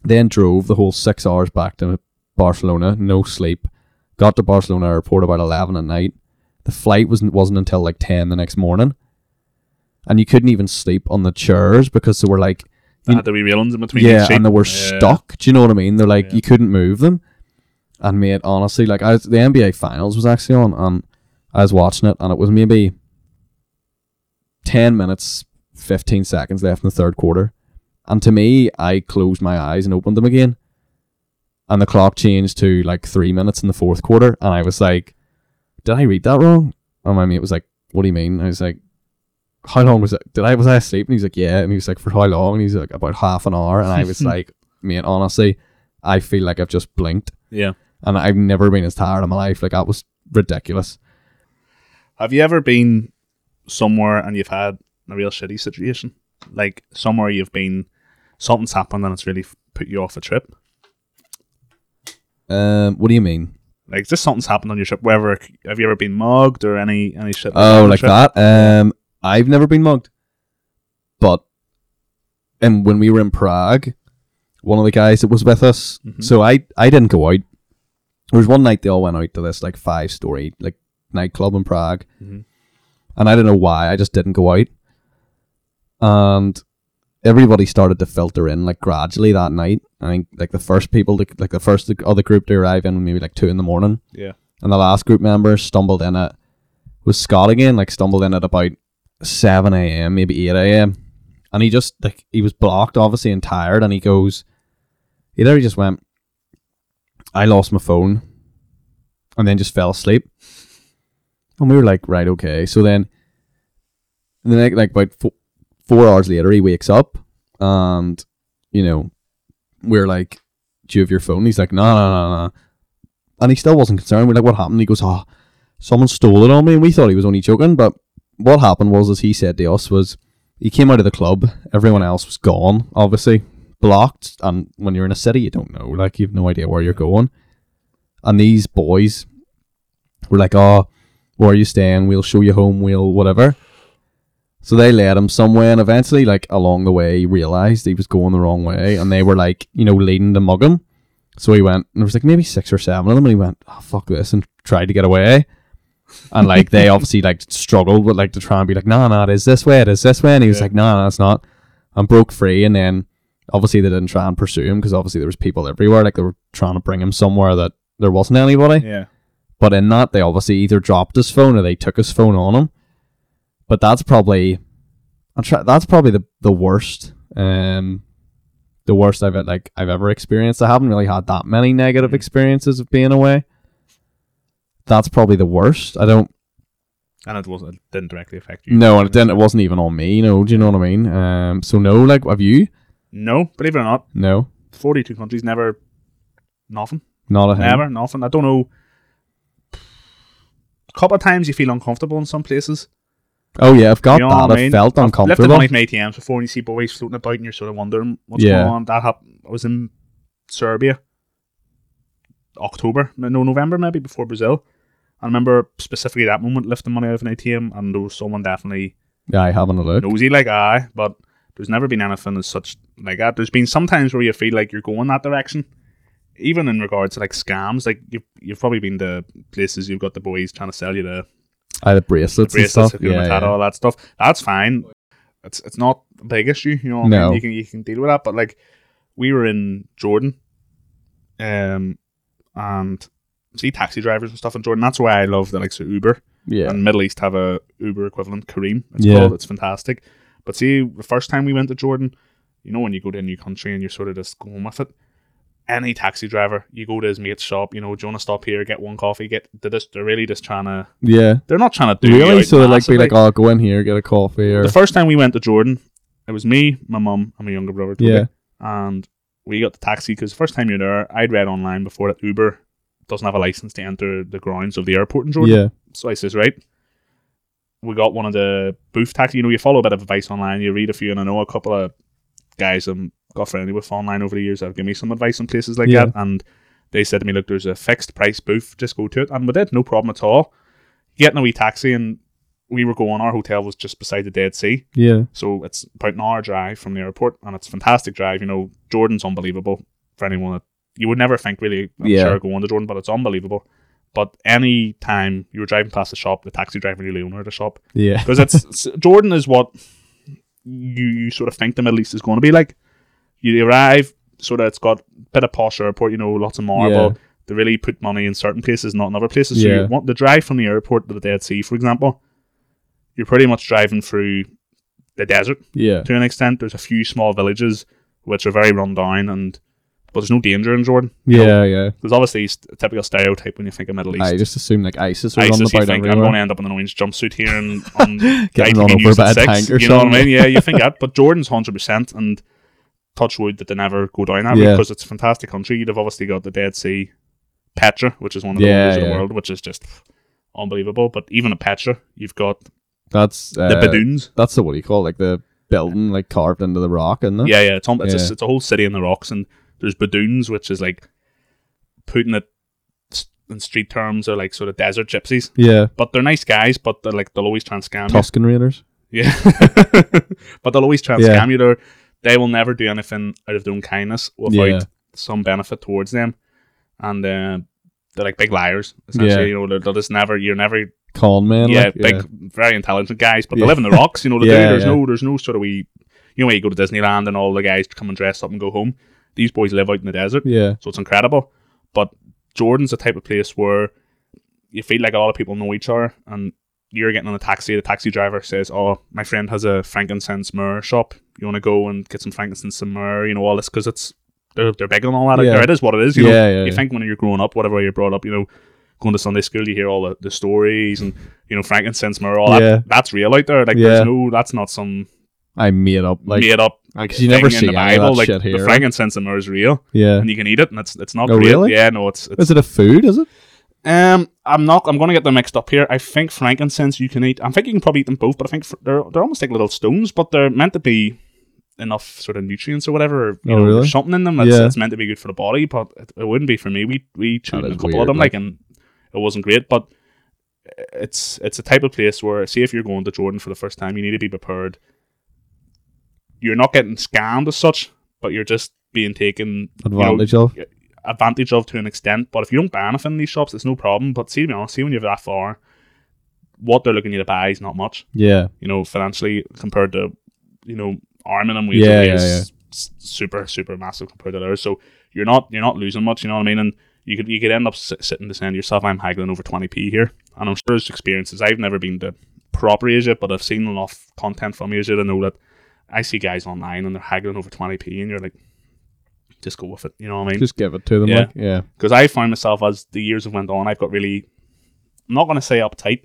then drove the whole six hours back to Barcelona, no sleep. Got to Barcelona airport about eleven at night. The flight wasn't wasn't until like ten the next morning, and you couldn't even sleep on the chairs because they were like They had the wee railings in between. yeah, and they were Yeah. stuck. Do you know what I mean? They're like Yeah. you couldn't move them. And mate, honestly, like I was, the NBA finals was actually on, and I was watching it, and it was maybe ten minutes, fifteen seconds left in the third quarter, and to me, I closed my eyes and opened them again, and the clock changed to like three minutes in the fourth quarter, and I was like, "Did I read that wrong?" And my mate was like, "What do you mean?" I was like, "How long was it? Did I was I asleep?" And he's like, "Yeah," and he was like, "For how long?" And he's like, "About half an hour," and I was like, "Mate, honestly, I feel like I've just blinked." Yeah. and I've never been as tired in my life. Like that was ridiculous. Have you ever been somewhere and you've had a real shitty situation? Like somewhere you've been, something's happened and it's really put you off a trip. Um, what do you mean? Like just something's happened on your trip. Wherever have you ever been mugged or any any shit? Oh, like trip? that. Um, I've never been mugged, but and when we were in Prague, one of the guys that was with us. Mhm. So I I didn't go out. There was one night they all went out to this like five story like nightclub in Prague, Mhm. and I don't know why. I just didn't go out, and everybody started to filter in like gradually that night. I think like the first people to like the first other group to arrive in maybe like two in the morning Yeah. and the last group member stumbled in at was Scott again, like stumbled in at about seven a.m., maybe eight a.m. And he just like he was blocked, obviously, and tired, and he goes, he literally just went, I lost my phone, and then just fell asleep. And we were like, right, okay. So then, the next like about four, four hours later, he wakes up, and you know, we're like, do you have your phone? He's like, no, no, no, no and he still wasn't concerned. We're like, what happened? He goes, oh, someone stole it on me. And we thought he was only joking. But what happened was, as he said to us, was he came out of the club. Everyone else was gone, obviously. blocked. And when you're in a city, you don't know. Like you've no idea where you're going. And these boys were like, "Oh, where are you staying? We'll show you home. We'll whatever." So they led him somewhere, and eventually, like along the way, he realized he was going the wrong way, and they were like, you know, leading to mug him. So he went, and there was like maybe six or seven of them, and he went, "Oh fuck this," and tried to get away. And like they obviously like struggled with like to try and be like, "No, no, it is this way, it is this way," and he was Yeah. like, "No, no, it's not," and broke free. And then obviously they didn't try and pursue him because obviously there was people everywhere, like they were trying to bring him somewhere that there wasn't anybody. Yeah. But in that, they obviously either dropped his phone or they took his phone on him. But that's probably, I'm try, that's probably the, the worst, um, the worst I've like I've ever experienced. I haven't really had that many negative experiences of being away. That's probably the worst. I don't And it wasn't. It didn't directly affect you. no, and it didn't. It wasn't even on me. You know, do you know what I mean? Um, so no, like, have you? No, believe it or not, No, forty-two countries never, nothing, not a never, nothing. I don't know. A couple of times you feel uncomfortable in some places. Oh yeah, I've got You know that. I I mean? felt I've lifted uncomfortable. money from ATMs before, and you see boys floating about, and you're sort of wondering what's Yeah. going on. That happened. I was in Serbia, October, no November maybe before Brazil. I remember specifically that moment lifting money out of an ATM, and there was someone definitely Yeah, I having a look. nosy like I, but there's never been anything as such like that. There's been some times where you feel like you're going that direction, even in regards to like scams. Like you've you've probably been to places you've got the boys trying to sell you the I had the bracelets, bracelets, and stuff. Yeah, yeah. all that stuff. That's fine. It's it's not a big issue, you know. what I mean? you can you can deal with that. But like, we were in Jordan, um, and see taxi drivers and stuff in Jordan. That's why I love the likes of Uber. yeah. And Middle East have a Uber equivalent, Careem. It's Yeah. called. It's fantastic. But see, the first time we went to Jordan, you know, when you go to a new country and you're sort of just going with it. Any taxi driver, you go to his mate's shop, you know, do you want to stop here, get one coffee, get they're just they're really just trying to yeah. they're not trying to do Really? So they like be like, oh, go in here, get a coffee, or The first time we went to Jordan, it was me, my mum, and my younger brother. Toby, Yeah. And we got the taxi because the first time you're there, I'd read online before that Uber doesn't have a license to enter the grounds of the airport in Jordan. yeah, So I says, right. We got one of the booth taxi. You know, you follow a bit of advice online, you read a few, and I know a couple of guys I'm got friendly with online over the years that have given me some advice on places like Yeah. that. And they said to me, look, there's a fixed price booth, just go to it. And we did, no problem at all. Getting a wee taxi, and we were going, our hotel was just beside the Dead Sea. yeah, So it's about an hour drive from the airport, and it's a fantastic drive. You know, Jordan's unbelievable for anyone that you would never think really. I'm Yeah. sure going to Jordan, but it's unbelievable. But any time you were driving past the shop, the taxi driver knew the owner of the shop yeah, because it's, it's Jordan is what you you sort of think the Middle East is going to be like. You arrive, so that it's got a bit of posh airport, you know, lots of marble. Yeah. They really put money in certain places, not in other places. So Yeah. you want the drive from the airport to the Dead Sea, for example. You're pretty much driving through the desert yeah, to an extent. There's a few small villages which are very run down, and but there's no danger in Jordan. You know, yeah, yeah. there's obviously a typical stereotype when you think of Middle East. I just assume like ISIS are ISIS, you think I'm going to end up in an orange jumpsuit here and on Getting run over by a six. tank or You know what I mean? Yeah, you think that, but Jordan's hundred percent, and touch wood that they never go down that Yeah. because it's a fantastic country. You've obviously got the Dead Sea, Petra, which is one of the Yeah, wonders of the world, which is just unbelievable. But even at Petra, you've got That's uh, the Badoons. That's the what do you call it? like the building like carved into the rock, isn't? Yeah, yeah, it's, on, it's, Yeah. A, it's a whole city in the rocks, and there's Badoons, which is like putting it in street terms are like sort of desert gypsies, yeah. but they're nice guys, but they're like they'll always try and scam you. Tusken Raiders. Yeah, but they'll always try and Yeah. scam you. They're, they will never do anything out of their own kindness without Yeah. some benefit towards them, and uh, they're like big liars. Essentially, Yeah. you know, they're, they'll just never. You're never. Con man. yeah, like, big, very intelligent guys, but Yeah. they live in the rocks. You know, they Yeah, do. There's yeah. no, there's no sort of we. You know, when you go to Disneyland and all the guys come and dress up and go home. These boys live out in the desert, Yeah, so it's incredible. But Jordan's the type of place where you feel like a lot of people know each other, and you're getting on a taxi. The taxi driver says, "Oh, my friend has a frankincense myrrh shop. You want to go and get some frankincense and myrrh? You know all this because it's they're they're big on all that. Yeah. there. It is what it is. You Yeah, know, yeah, you think when you're growing up, whatever you're brought up, you know." Going to Sunday school, you hear all the, the stories and you know frankincense, myrrh, all Yeah. that. That's real out there. Like Yeah. there's no, that's not some I made up like made up because you never see in the Bible. that Like shit the here. frankincense and myrrh is real, yeah. and you can eat it, and it's it's not Oh, real. really? Yeah, no, it's it's Is it a food? Is it? um, I'm not. I'm going to get them mixed up here. I think frankincense you can eat. I think you can probably eat them both, but I think fr- they're they're almost like little stones, but they're meant to be enough sort of nutrients or whatever. Or, you Oh, know, really? something in them that's Yeah. it's meant to be good for the body, but it, it wouldn't be for me. We we chewed a couple weird, of them, like- like, and it wasn't great. But it's it's a type of place where, say, if you're going to Jordan for the first time, you need to be prepared. You're not getting scammed as such, but you're just being taken you know, Advantage of. advantage of to an extent. But if you don't buy anything in these shops, it's no problem. But see, to be honest, see when you're that far, what they're looking you to buy is not much. Yeah. You know, financially compared to, you know, arming and ways Yeah, yeah, is yeah. super super massive compared to theirs. So you're not you're not losing much. You know what I mean? And you could you could end up sit, sitting to saying to yourself, I'm haggling over twenty p here. And I'm sure there's experiences. I've never been to proper Asia, but I've seen enough content from Asia to know that I see guys online and they're haggling over twenty p, and you're like, just go with it. You know what I mean? Just give it to them. Yeah. Like, yeah. because I find myself as the years have went on, I've got really, I'm not going to say uptight,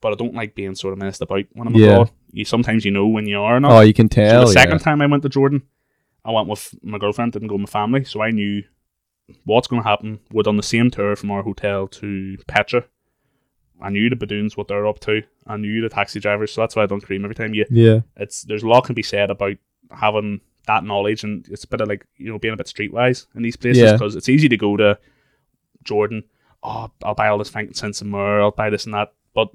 but I don't like being sort of messed about when I'm Yeah. abroad. You sometimes you know when you are or not. Oh, you can so tell. the second yeah. time I went to Jordan, I went with my girlfriend, didn't go with my family, so I knew what's going to happen. We're on the same tour from our hotel to Petra. I knew the Badoons, what they're up to. I knew the taxi drivers, so that's why I don't cream every time. You, Yeah. it's there's a lot can be said about having that knowledge, and it's a bit of like you know being a bit streetwise in these places Yeah. because it's easy to go to Jordan. Oh, I'll buy all this frankincense and myrrh. I'll buy this and that, but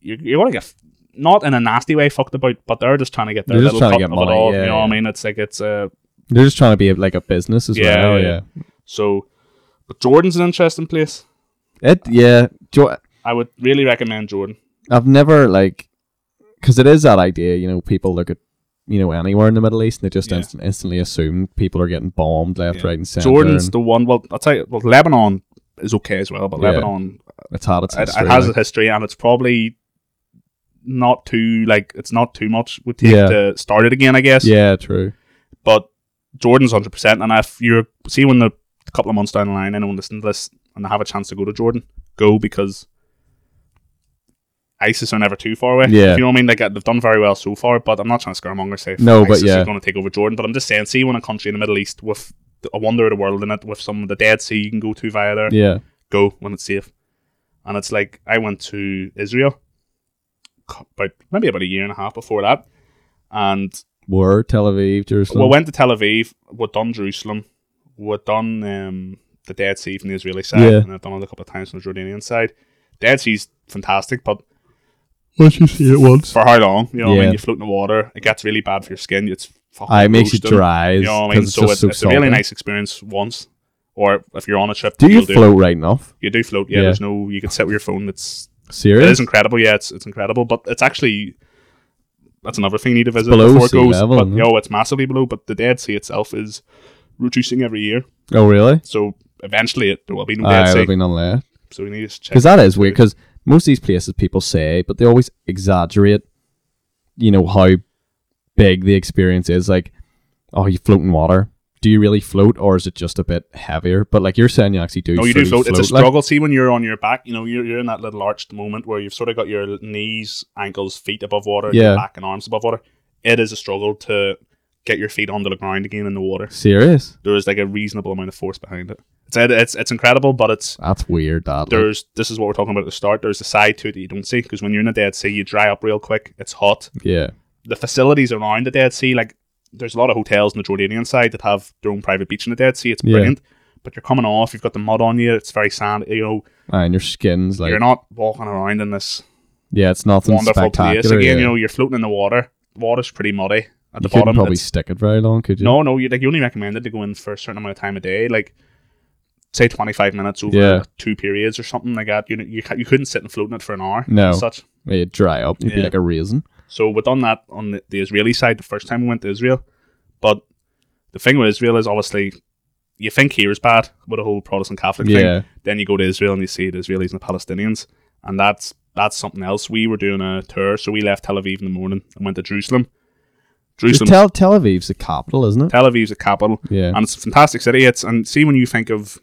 you you want to get not in a nasty way fucked about, but they're just trying to get their They're just little trying to cut get of it money, all. yeah, you know what I mean? It's like it's a. They're just trying to be like a business as Yeah, well. yeah, Yeah. so. But Jordan's an interesting place. It. Yeah. Jo- I would really recommend Jordan. I've never like, because it is that idea. You know, people look at you know anywhere in the Middle East and they just Yeah. instant, instantly assume people are getting bombed left, Yeah. right, and center. Jordan's and the one. Well, I'll tell you. Well, Lebanon is okay as well, but Yeah. Lebanon it's had its it, it has like. a history and it's probably not too like it's not too much would take Yeah. to start it again i guess yeah, true. but jordan's 100% and if you're see when the couple of months down the line anyone listen to this and they have a chance to go to jordan go because ISIS are never too far away. Yeah. You know what I mean? Like they've done very well so far, but I'm not trying to scaremonger say No, oh, but yeah. is going to take over Jordan. But I'm just saying, see when a country in the Middle East with a wonder of the world in it, with some of the Dead Sea you can go to via there, Yeah. go when it's safe. And it's like I went to Israel about maybe about a year and a half before that, and Were Tel Aviv, Jerusalem. we went to Tel Aviv. We'd done Jerusalem. We'd done um, the Dead Sea from the Israeli side, Yeah. and I've done it a couple of times from the Jordanian side. Dead Sea's fantastic, but Once you see it once, for how long? You know, what I mean, you float in the water. It gets really bad for your skin. It's fucking Ah, it makes you dry. You know what I mean? because So it's, it's, just it's so a really nice experience once, or if you're on a trip, Do you you'll float right enough? You do float. Yeah, Yeah. There's no. You can sit with your phone. It's it Serious? is incredible. Yeah, it's it's incredible. But it's actually that's another thing you need to visit below before it sea goes. level, but isn't yo, it's massively below. But the Dead Sea itself is reducing every year. Oh, really? So eventually, it, there will be no Dead Sea. have been on there. So we need to check. Because that is weird. Because most of these places people say, but they always exaggerate. You know how big the experience is. Like, oh, you float in water. Do you really float, or is it just a bit heavier? But like you're saying, you actually do. No, you do fully float. It's a like- struggle. See, when you're on your back, you know, you're, you're in that little arched moment where you've sort of got your knees, ankles, feet above water, Yeah. your back and arms above water. It is a struggle to get your feet onto the ground again in the water. Serious? There is like a reasonable amount of force behind it. It's it's it's incredible, but it's That's weird. That like, there's this is what we're talking about at the start. There's a side to it that you don't see because when you're in the Dead Sea, you dry up real quick. It's hot. yeah, The facilities around the Dead Sea, like there's a lot of hotels on the Jordanian side that have their own private beach in the Dead Sea. It's Yeah. brilliant. But you're coming off, you've got the mud on you, it's very sandy, you know, and your skin's like you're not walking around in this yeah, it's nothing wonderful spectacular. place. Again, yeah. you know, you're floating in the water. The water's pretty muddy at you the bottom. probably stick it very long, could you? no, no, you like you only recommended to go in for a certain amount of time a day, like say 25 minutes over Yeah. two periods or something like that. You you, you couldn't sit and float in it for an hour. No. such. Yeah, you'd dry up. You'd be like a raisin. So we done that on the, the Israeli side the first time we went to Israel, but the thing with Israel is obviously you think here is bad with the whole Protestant Catholic Yeah. thing. Then you go to Israel and you see the Israelis and the Palestinians, and that's that's something else. We were doing a tour, so we left Tel Aviv in the morning and went to Jerusalem. Jerusalem, Tel Tel Aviv's the capital, isn't it? Tel Aviv's a capital, Yeah. and it's a fantastic city. It's and see when you think of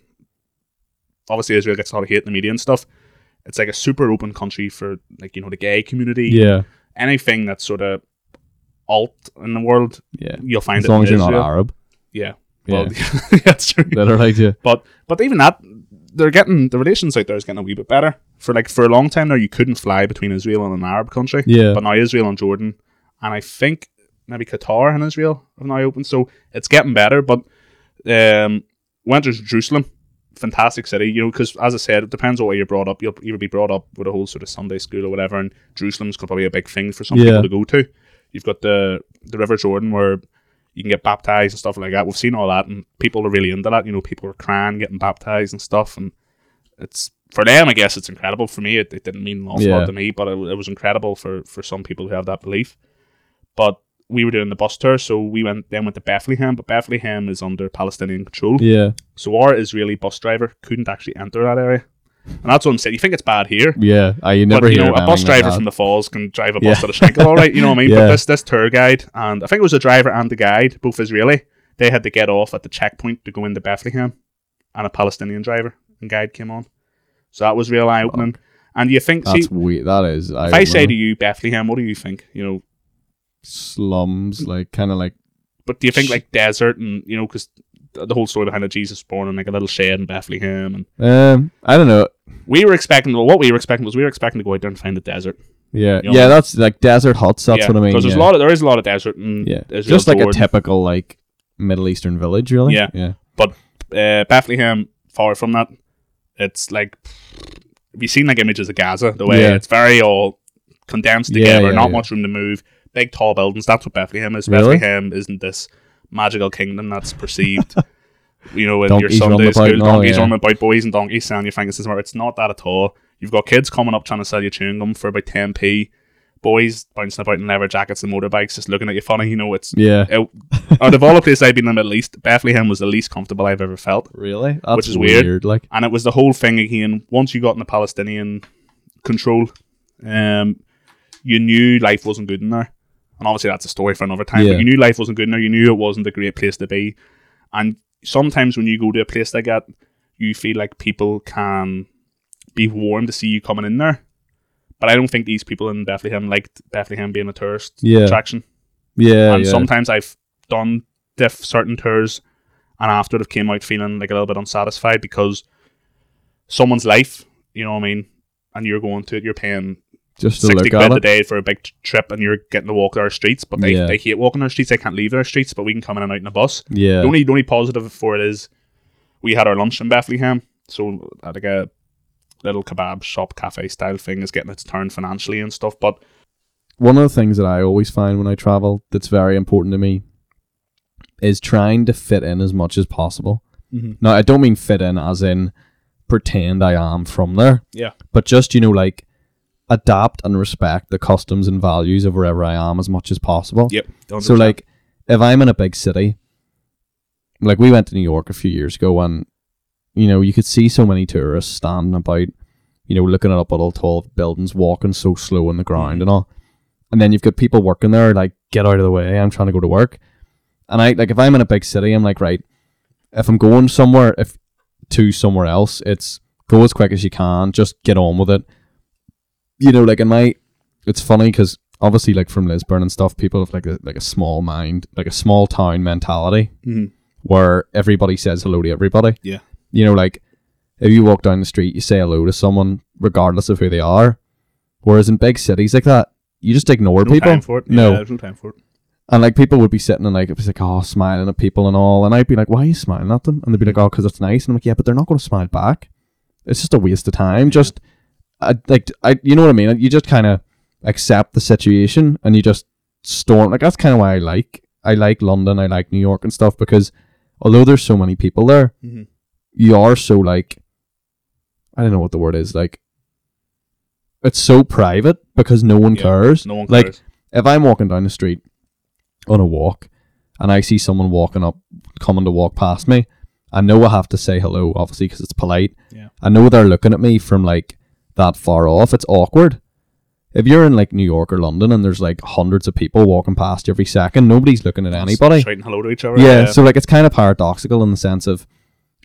obviously Israel gets a lot of hate in the media and stuff. It's like a super open country for like you know the gay community. yeah. Anything that's sort of alt in the world, Yeah. you'll find As it long as you're not Arab. Yeah, Yeah. well, that's true. Literally, yeah. But but even that, they're getting the relations out there is getting a wee bit better. For like for a long time now, you couldn't fly between Israel and an Arab country. Yeah. But now Israel and Jordan, and I think maybe Qatar and Israel have now opened. So it's getting better. But um, went to Jerusalem, fantastic city. You know, because as I said, it depends on where you're brought up. You'll either be brought up with a whole sort of Sunday school or whatever, and Jerusalem's probably a big thing for some Yeah. people to go to. You've got the the River Jordan where you can get baptized and stuff like that. We've seen all that, and people are really into that. You know, people are crying, getting baptized and stuff, and it's for them. I guess it's incredible. For me, it, it didn't mean an awful Yeah. lot to me, but it, it was incredible for for some people who have that belief. But we were doing the bus tour, so we went then went to Bethlehem, but Bethlehem is under Palestinian control. Yeah. So our Israeli bus driver couldn't actually enter that area, and that's what I'm saying. You think it's bad here, Yeah. I you never but you know a bus like driver from the Falls can drive a Yeah. bus to the Shankill, all right. You know what I mean? Yeah. But this this tour guide and I think it was the driver and the guide, both Israeli. They had to get off at the checkpoint to go into Bethlehem, and a Palestinian driver and guide came on. So that was real eye opening. And you think, see, That's weird. That is. I if I say to you Bethlehem, what do you think? You know, slums, like kind of like but do you think like desert and you know because the whole story behind it, Jesus born in like a little shed in Bethlehem, and um, I don't know. we were expecting. Well, what we were expecting was we were expecting to go out there and find the desert. Yeah, You know? yeah, that's like desert huts. That's yeah, what I mean. Because there's yeah. a lot of there is a lot of desert and yeah, just like a typical like Middle Eastern village, really. Yeah. yeah, uh, Bethlehem, far from that. It's like have you seen like images of Gaza? The way Yeah. it's very all condensed together, not much room to move. Big tall buildings. That's what Bethlehem is. Really? Bethlehem isn't this magical kingdom that's perceived. you know, in your Donkeys run Sunday school, donkeys yeah. on about boys and donkeys selling you fingers. It's not that at all. You've got kids coming up trying to sell you chewing gum for about ten p. Boys bouncing about in leather jackets and motorbikes, just looking at you funny. You know, it's yeah. it, out of all the places I've been in the Middle East, Bethlehem was the least comfortable I've ever felt. Really, that's Which is weird. weird. Like, And it was the whole thing again. Once you got in the Palestinian control, um, you knew life wasn't good in there. And obviously that's a story for another time. Yeah. But you knew life wasn't good there. You knew it wasn't a great place to be. And sometimes when you go to a place like that, you feel like people can be warm to see you coming in there. But I don't think these people in Bethlehem liked Bethlehem being a tourist Yeah. attraction. yeah, and yeah. sometimes I've done diff certain tours, and after they've came out feeling like a little bit unsatisfied because someone's life, you know what I mean, and you're going to it, you're paying just to sixty look quid at a it. day for a big t- trip, and you're getting to walk our streets, but they, Yeah. they hate walking our streets. They can't leave their streets, but we can come in and out in a bus. Yeah, The only the only positive for it is we had our lunch in Bethlehem, so I like a little kebab shop cafe style thing is getting its turn financially and stuff, but one of the things that I always find when I travel that's very important to me is trying to fit in as much as possible. Mhm. Now, I don't mean fit in as in pretend I am from there, yeah, but just, you know, like adapt and respect the customs and values of wherever I am as much as possible. yep. So, 100%. like, if I'm in a big city, like we went to New York a few years ago, and you know you could see so many tourists standing about, you know, looking at up at all tall buildings, walking so slow on the ground and mm-hmm. all, and then you've got people working there like, get out of the way, I'm trying to go to work, and I like if I'm in a big city, I'm like, right, if I'm going somewhere, if to somewhere else, it's go as quick as you can, just get on with it. You know, like in my, it's funny because obviously like from Lisburn and stuff, people have like a like a small mind, like a small town mentality Mhm. where everybody says hello to everybody. Yeah. You know, like if you walk down the street, you say hello to someone regardless of who they are. Whereas in big cities like that, you just ignore no people. time for it. No. Yeah, there's no time for it. And like people would be sitting and like it was like oh smiling at people and all, and I'd be like, why are you smiling at them? And they'd be like, oh, because it's nice. And I'm like, yeah, but they're not going to smile back. It's just a waste of time. Just I like I, you know what I mean. You just kind of accept the situation and you just storm. Like that's kind of why I like I like London. I like New York and stuff because although there's so many people there, Mhm. you are so like I don't know what the word is like. It's so private because no one Yeah, cares. No one cares. Like, if I'm walking down the street on a walk and I see someone walking up, coming to walk past me, I know I have to say hello, obviously, because it's polite. Yeah. I know they're looking at me from like that far off. It's awkward. If you're in like New York or London and there's like hundreds of people walking past you every second, nobody's looking at anybody. shouting hello to each other. Yeah, so like it's kind of paradoxical in the sense of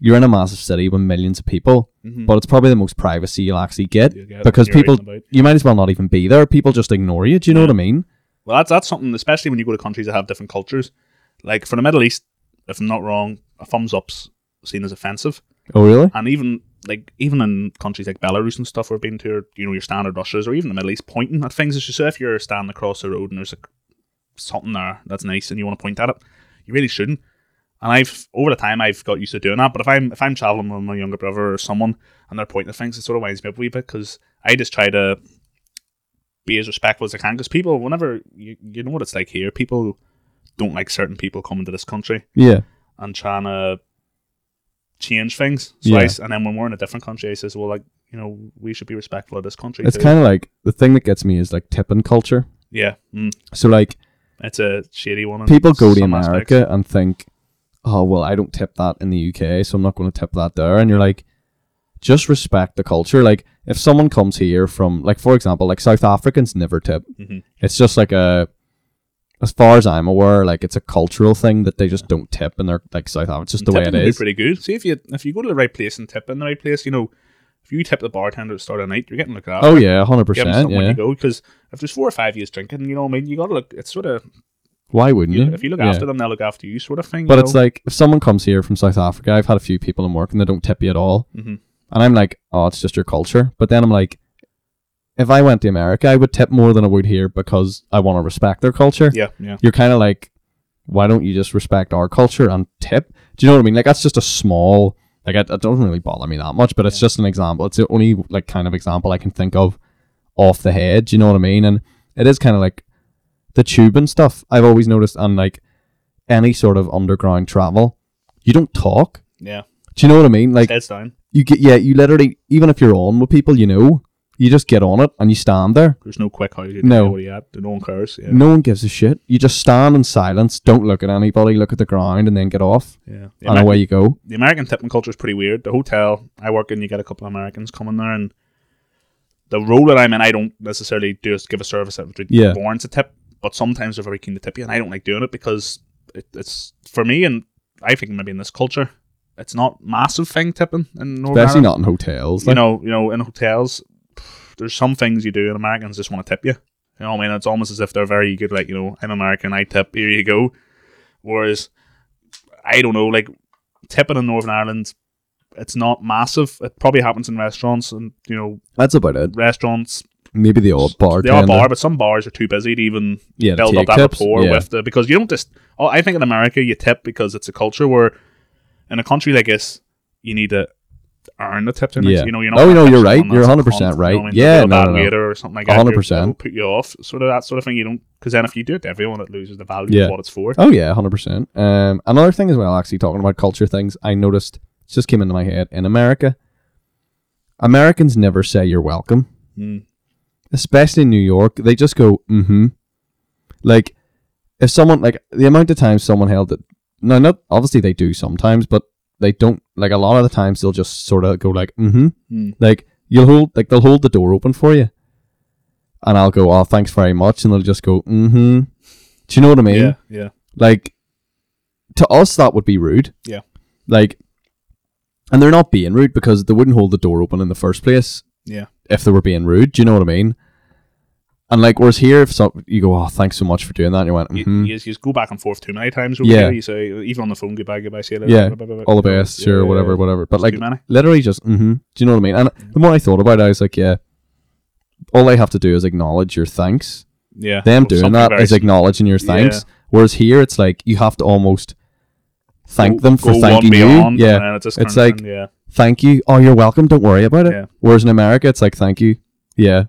you're in a massive city with millions of people, Mhm. but it's probably the most privacy you'll actually get You get because people you might as well not even be there. People just ignore you. Do you know Yeah. what I mean? Well, that's that's something, especially when you go to countries that have different cultures. Like for the Middle East, if I'm not wrong, a thumbs up's seen as offensive, Oh really? and even like even in countries like Belarus and stuff we've been to, or, you know, your standard Russias, or even the Middle East, pointing at things as you say. If you're standing across the road and there's a something there that's nice and you want to point at it, you really shouldn't. And I've over the time I've got used to doing that. But if I'm if I'm traveling with my younger brother or someone and they're pointing at things, it sort of winds me up a wee bit because I just try to be as respectful as I can. Because people, whenever you you know what it's like here, people don't like certain people coming to this country Yeah. and trying to change things. So Yeah. And then when we're in a different country, I says, well, like you know, we should be respectful of this country. It's kind of like the thing that gets me is like tipping culture. yeah, mm, So like it's a shady one. people go to America aspects. and think, oh well, I don't tip that in the UK, so I'm not going to tip that there. And you're like, just respect the culture. Like if someone comes here from, like for example, like South Africans never tip. Mhm. It's just like a, as far as I'm aware, like it's a cultural thing that they just don't tip, and they're like South Africa. It's just the way it Tipping can be is. pretty good. See if you if you go to the right place and tip in the right place, you know, if you tip the bartender at the start of the night, you're getting looked after. Oh yeah, hundred percent. Yeah. you go because if there's four or five years drinking, you know, what I mean, you gotta look. It's sort of Why wouldn't you? if you look Yeah. after them, they'll look after you, sort of thing. But you it's like if someone comes here from South Africa, I've had a few people in work and they don't tip you at all, Mhm. and I'm like, oh, it's just your culture. But then I'm like, if I went to America, I would tip more than I would here because I want to respect their culture. yeah, yeah, You're kind of like, why don't you just respect our culture and tip? Do you know what I mean? Like that's just a small, like it, it doesn't really bother me that much, but it's just an example. It's the only like kind of example I can think of off the head. Do you know what I mean? And it is kind of like the tube and stuff. I've always noticed, on like any sort of underground travel, you don't talk. yeah. Do you know what I mean? Like Heads down. you get, yeah, you literally, even if you're on with people, you know, you just get on it and you stand there. There's no quick how you No. at. No one cares. Yeah, No one gives a shit. You just stand in silence, don't look at anybody, look at the ground, and then get off, yeah. The, and Amer- away you go. the American tipping culture is pretty weird. The hotel I work in, you get a couple of Americans coming there, and the role that I'm in, I don't necessarily do is give a service that Yeah. warrants a tip, but sometimes they're very keen to tip you, and I don't like doing it because it, it's for me, and I think maybe in this culture, it's not massive thing tipping in Northern Especially Ireland. not in hotels. you know, you know, in hotels, there's some things you do, and Americans just want to tip you. You know, what I mean, it's almost as if they're very good. Like, you know, I'm American, I tip. Here you go. Whereas, I don't know, like tipping in Northern Ireland, it's not massive. It probably happens in restaurants, and you know, that's about it. restaurants Maybe the odd bar. The are bar, but some bars are too busy to even yeah, build up that tips. rapport yeah. with the because you don't just. Oh, I think in America you tip because it's a culture where, in a country like this, you need to earn the tip. Yeah. You know, you're not. Oh, no, you're right. You're 100% cunt, you know right. Yeah, They'll be a no, no, no. or something like that. 100%. It'll put you off. Sort of that sort of thing. You don't because then if you do it to everyone, it loses the value Yeah. of what it's for. Oh yeah, hundred percent. Um, another thing as well, actually talking about culture things, I noticed it just came into my head in America. Americans never say you're welcome, Mm. especially in New York. They just go mm-hmm. Like if someone like the amount of times someone held it. No, not obviously they do sometimes, but they don't. Like a lot of the times they'll just sort of go like mm-hmm. Mm. Like you'll hold like they'll hold the door open for you, and I'll go oh thanks very much, and they'll just go mm-hmm. Do you know what I mean? Yeah, yeah, Like to us that would be rude. Yeah. Like and they're not being rude because they wouldn't hold the door open in the first place yeah. if they were being rude. Do you know what I mean? And like whereas here if some, you go, Oh, thanks so much for doing that and you went, You, mm-hmm. you, just- you just go back and forth too many times. Over Yeah. here. You say even on the phone, goodbye, goodbye, see you later. Yeah. blah, blah, blah, all the best, sure, yeah, whatever, whatever. But like literally just mm-hmm. Do you know what I mean? And the more I thought about it, I was like, Yeah, all they have to do is acknowledge your thanks. Yeah, Them Well, doing that is acknowledging your thanks. Yeah. Whereas here it's like you have to almost thank go- them for thanking you. Yeah. and then it just It's like- yeah, thank you. Oh, you're welcome. Don't worry about it. Yeah. Whereas in America, it's like, thank you. Yeah.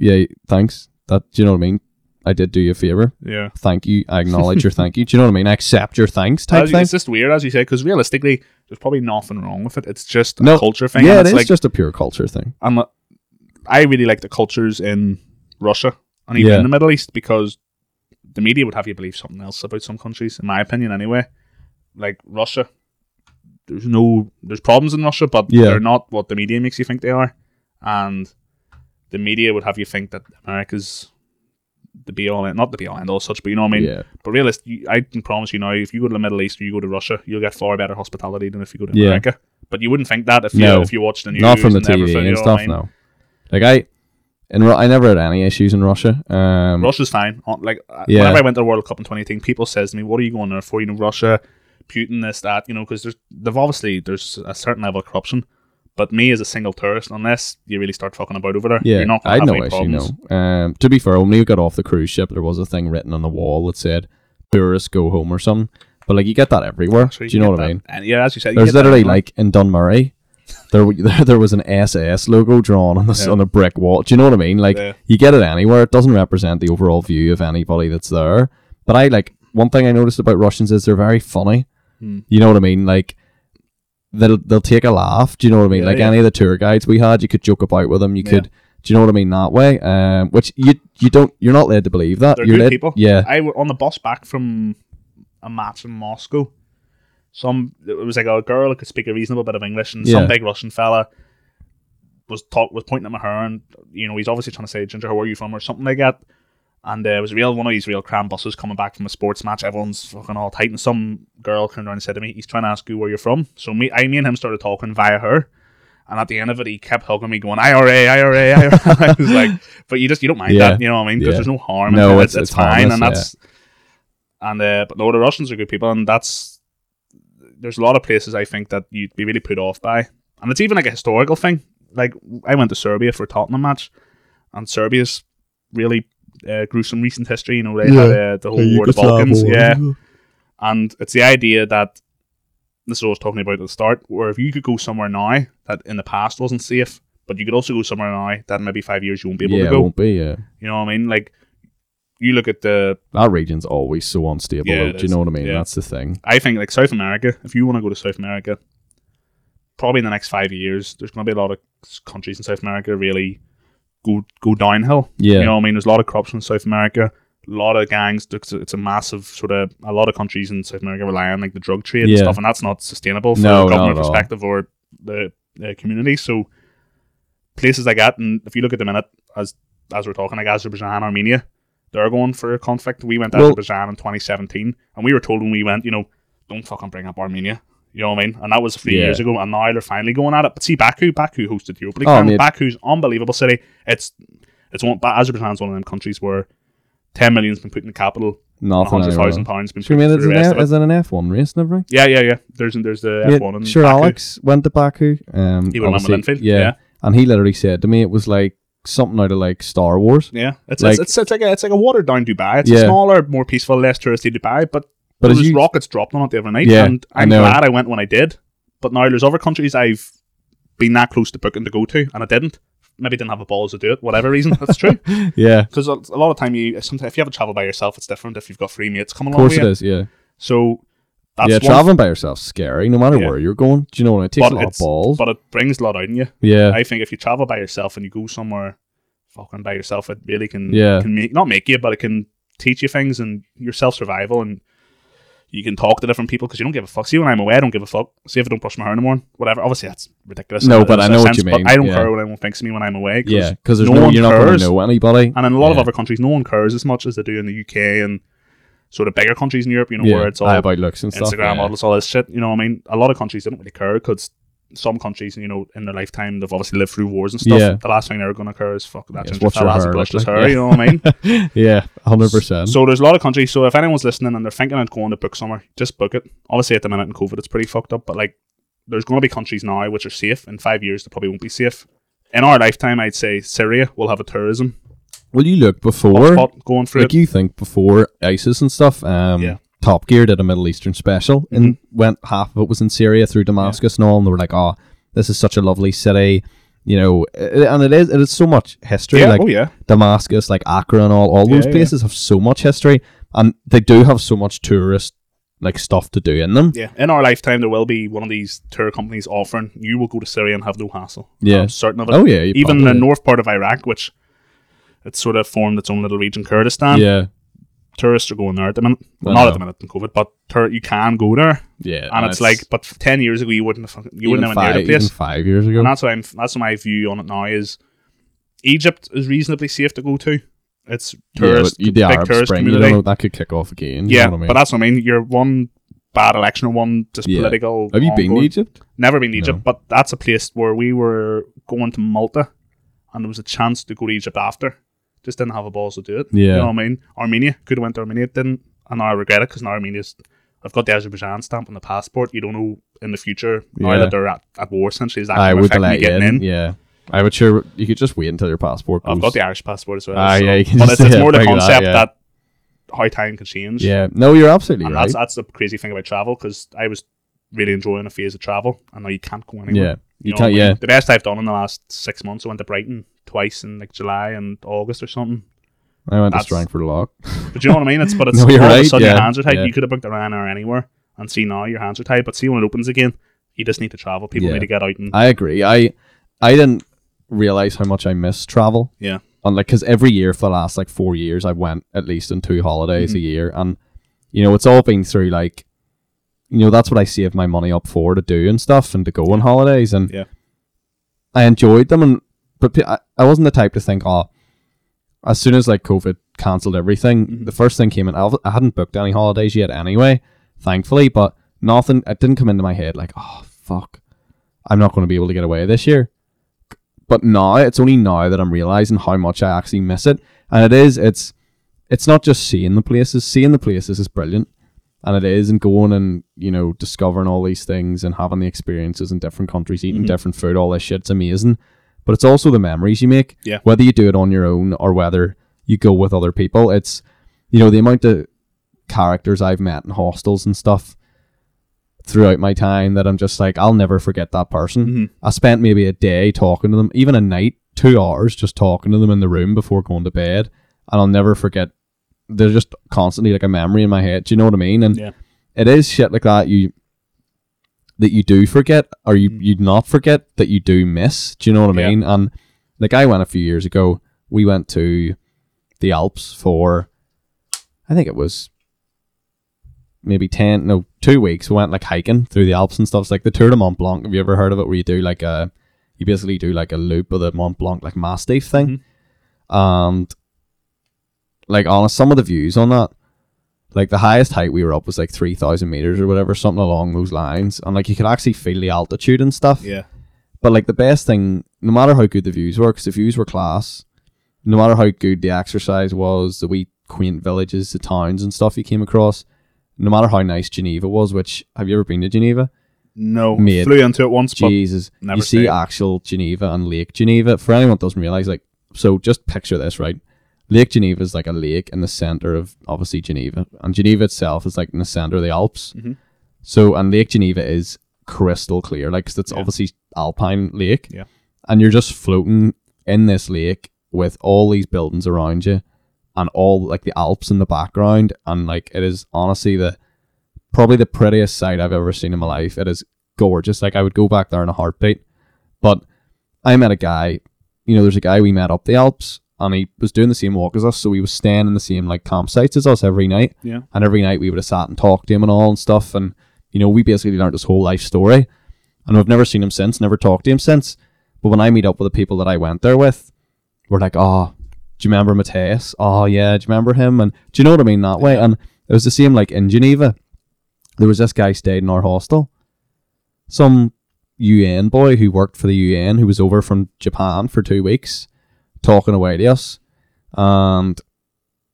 Yeah, thanks. That do you know what I mean? I did do you a favor. yeah. Thank you. I acknowledge your thank you. Do you know what I mean? I accept your thanks type As- thing. It's just weird, as you say, because realistically, there's probably nothing wrong with it. It's just No. a culture thing. Yeah, it it's like, just a pure culture thing. I'm a- I really like the cultures in Russia and even Yeah. in the Middle East because the media would have you believe something else about some countries, in my opinion, anyway. Like Russia, there's no there's problems in Russia, but Yeah. they're not what the media makes you think they are, and the media would have you think that America's the be all, end, not the be all end all such, but you know what I mean. yeah. But realistically, I can promise you now, if you go to the Middle East or you go to Russia, you'll get far better hospitality than if you go to Yeah. America. But you wouldn't think that if you if you watch the news. Not from the and TV everything, and know what I stuff. mean? No. Like I, in Ru- I never had any issues in Russia. Um, Russia's fine. Uh, Like uh, Yeah. whenever I went to the World Cup in 2018, people says to me, "What are you going there for?" You know, Russia, Putin, this, that. You know, because there's they've obviously there's a certain level of corruption, But me as a single tourist, unless you really start fucking about over there, Yeah, you're not I going had to have no any issue. problems. No. Um, to be fair, when we got off the cruise ship, there was a thing written on the wall that said "tourists go home" or something. But like, you get that everywhere. Do you know get what I mean? And yeah, as you said, you There's literally like in Dunmurry, there there, there was an SS logo drawn on the Yeah. on a brick wall. Do you know what I mean? Like Yeah. you get it anywhere. It doesn't represent the overall view of anybody that's there. But I like one thing I noticed about Russians is they're very funny. Hmm. You know what I mean? Like they'll they'll take a laugh. Do you know what I mean? Yeah, like yeah. any of the tour guides we had, you could joke about with them. You Yeah. could. Do you know what I mean that way? Um, which you you don't you're not led to believe that. They're you're good led, people. Yeah. I on the bus back from a match in Moscow. Some it was like a girl who could speak a reasonable bit of English, and some big Russian fella was talk was pointing at her, and you know he's obviously trying to say, "Ginger, where are you from?" or something like that. And uh, it was real one of these real cram buses coming back from a sports match. Everyone's fucking all tight, and some girl came around and said to me, "He's trying to ask you where you're from." So me, I, me and him started talking via her. And at the end of it, he kept hugging me, going IRA, IRA, IRA. I was like, but you just you don't mind Yeah. that, you know what I mean? Because Yeah. there's no harm. No, in it. it's- it's, it's fine, harmless, and that's and uh, but no, the Russians are good people, and that's there's a lot of places I think that you'd be really put off by, and it's even like a historical thing. Like I went to Serbia for a Tottenham match, and Serbia's really uh, gruesome recent history. You know, they had uh, the whole war of the Balkans, yeah, and it's the idea that this is what I was talking about at the start, where if you could go somewhere now that in the past wasn't safe, but you could also go somewhere now that maybe five years you won't be able Yeah, to go. won't be. Yeah, You know what I mean? Like you look at the that region's always so unstable. Yeah, do you know what I mean? Yeah. That's the thing. I think like South America, if you want to go to South America, probably in the next five years, there's going to be a lot of countries in South America really go go downhill. Yeah, You know what I mean? There's a lot of corruption in South America, a lot of gangs. It's a, it's a massive sort of a lot of countries in South America rely on like the drug trade and stuff, and that's not sustainable from No, a government perspective or the, the community. So places like that, and if you look at the minute as as we're talking, like Azerbaijan, Armenia, they're going for a conflict. We went to Well- Azerbaijan in 2017, and we were told when we went, you know, don't fucking bring up Armenia. You know what I mean? And that was three Yeah. years ago, and now they're finally going at it. But see, Baku, Baku hosted the League. Oh, Baku's unbelievable city. It's it's one. but Azerbaijan's one of them countries where ten million's been put in the capital, nothing. hundred thousand pounds been Sure, put mate, for is the it, rest an, of it. is it an F1 race and everything? Yeah, yeah, yeah. There's there's the Yeah, F one and sure, Baku. Alex went to Baku. Um, He went on Linfield, Yeah, yeah. and he literally said to me, it was like something out of like Star Wars. Yeah, it's, Like- it's, it's it's like a it's like a watered down Dubai. It's Yeah. a smaller, more peaceful, less touristy Dubai, but But there as you, rockets dropped on it the other night, Yeah, and I I'm know. glad I went when I did. But now there's other countries I've been that close to booking to go to, and I didn't. Maybe didn't have the balls to do it. Whatever reason, that's true. yeah, Because a, a lot of time you sometimes if you have to travel by yourself, it's different. If you've got three mates coming of along course with it you. is. Yeah, So that's yeah. Traveling by yourself's scary, no matter Yeah. where you're going. Do you know what? It takes But a lot of balls. but it brings a lot out in you. yeah, I think if you travel by yourself and you go somewhere fucking by yourself, it really can Yeah. can make not make you, but it can teach you things and your self survival and you can talk to different people because you don't give a fuck. See, when I'm away, I don't give a fuck. See if I don't brush my hair in the morning, whatever. Obviously, that's ridiculous. No, but I know what sense, you mean, But I don't yeah. care what anyone thinks of me when I'm away. 'cause yeah. Because there's no no, one you're not going cares. to know anybody. And in a lot of other countries, no one cares as much as they do in the UK and sort of bigger countries in Europe. You know, yeah, where it's all about looks and stuff. Instagram yeah. models, all this shit. You know what I mean? A lot of countries don't really care because some countries, you know, in their lifetime, they've obviously lived through wars and stuff. Yeah. The last thing they're going to occur is fuck that Yes, what's your fella has a hair like? hair. Yeah. You know what I mean? yeah, hundred percent. So there's a lot of countries. So if anyone's listening and they're thinking of going to book somewhere, just book it. Obviously, at the minute in COVID, it's pretty fucked up. But like, there's going to be countries now which are safe. In five years, they probably won't be safe. In our lifetime, I'd say Syria will have a tourism Will you look before? going through Like it. you think before ISIS and stuff? Um, Yeah. Top Gear did a Middle Eastern special and mm-hmm. went half of it was in Syria through Damascus and all, and they were like, "Oh, this is such a lovely city." You know, and it is. It is so much history. Yeah, like oh yeah. Damascus, like Accra, and all. All those Yeah, yeah. places have so much history, and they do have so much tourist like stuff to do in them. Yeah, in our lifetime, there will be one of these tour companies offering you will go to Syria and have no hassle. Yeah. I'm certain of it. Oh yeah, even the north part of Iraq, which it's sort of formed its own little region, Kurdistan. Yeah, Tourists are going there at the minute. Well, not know. at the minute in COVID, but tur- you can go there, yeah, and, it's, like, but ten years ago you wouldn't have, fucking- you wouldn't have went near five, the even place. five years ago. And that's why I'm. That's my view on it now. Is Egypt is reasonably safe to go to. It's tourist, yeah, you- big Arab tourist Spring, community. don't know, that could kick off again. you yeah, know what I mean? but that's what I mean. You're one bad election or one just Yeah. political. have you been to Egypt? Never been to Egypt, No. but that's a place where we were going to Malta, and there was a chance to go to Egypt after. Just didn't have the balls to do it. Yeah. you know what I mean. Armenia could have went to Armenia, didn't, and now I regret it because now Armenia's. I've got the Azerbaijan stamp on the passport. You don't know in the future now Yeah. that they're at, at war essentially is that I would let you getting in. in? Yeah, I would sure you could just wait until your passport. I've got the Irish passport as well. Ah, so- yeah, you can but it's, it's more the figure that, concept yeah. that how time can change. Yeah, no, you're absolutely and right. that's that's the crazy thing about travel because I was really enjoying a phase of travel, and now you can't go anywhere. yeah, you know can't. Yeah, The best I've done in the last six months, I went to Brighton twice in like July and August or something. I went to that's- Strangford Lough. But you know what I mean? It's but it's No, all you're of a right, sudden yeah, your hands are tight. yeah. You could have booked a Ryanair anywhere, and see now your hands are tight. But see when it opens again, you just need to travel. People Yeah. need to get out and I agree. I I didn't realize how much I miss travel. yeah, And like, cause every year for the last like four years, I went at least on two holidays Mm-hmm. a year, and you know, it's all been through like, you know, that's what I saved my money up for to do and stuff, and to go on holidays, and Yeah. I enjoyed them, and but I, I wasn't the type to think, oh, as soon as like COVID cancelled everything, Mm-hmm. the first thing came in. I hadn't booked any holidays yet anyway, thankfully, but nothing. It didn't come into my head like, oh fuck, I'm not going to be able to get away this year. But now it's only now that I'm realizing how much I actually miss it, and it is. It's it's not just seeing the places. Seeing the places is brilliant, and it is, and going and you know discovering all these things and having the experiences in different countries, eating Mhm. different food, all this shit's amazing. But it's also the memories you make. Yeah. Whether you do it on your own or whether you go with other people, it's you know the amount of characters I've met in hostels and stuff throughout my time that I'm just like I'll never forget that person. Mhm. I spent maybe a day talking to them, even a night, two hours just talking to them in the room before going to bed, and I'll never forget. They're just constantly like a memory in my head. Do you know what I mean? And Yeah. it is shit like that you that you do forget, or you mm. you not forget that you do miss. Do you know what I Yeah. mean? And like I went a few years ago, we went to the Alps for, I think it was maybe 10 no 2 weeks. We went like hiking through the alps and stuff. It's like the tour de mont blanc. Have you ever heard of it? Where you do like a you basically do like a loop of the mont blanc like massif thing. Mm-hmm. And like honest some of the views on that like the highest height we were up was like 3000 meters or whatever something along those lines and like you could actually feel the altitude and stuff yeah, but like the best thing, no matter how good the views were, because the views were class, no matter how good the exercise was, the wee quaint villages, the towns and stuff you came across, no matter how nice Geneva was, which have you ever been to Geneva? no, Mate. flew into it once, but Jesus, you see stayed. actual Geneva and Lake Geneva. For anyone that doesn't realize, like, so just picture this, right? Lake Geneva is like a lake in the center of obviously Geneva, and Geneva itself is like in the center of the Alps. Mhm. So, and Lake Geneva is crystal clear, like 'cause it's Yeah. obviously alpine lake. Yeah. and you're just floating in this lake with all these buildings around you, and all like the Alps in the background, and like it is honestly the probably the prettiest sight I've ever seen in my life. It is gorgeous. Like I would go back there in a heartbeat. But I met a guy, you know, there's a guy we met up the Alps and he was doing the same walk as us, so he was staying in the same like campsites as us every night. yeah, And every night we would have sat and talked to him and all and stuff. And, you know, we basically learned his whole life story. And I've never seen him since, never talked to him since. But when I meet up with the people that I went there with, we're like, oh, do you remember Mateus? Oh, yeah, do you remember him? And do you know what I mean that way? And it was the same like in Geneva. There was this guy stayed in our hostel. Some UN boy who worked for the UN who was over from Japan for two weeks talking away to us. And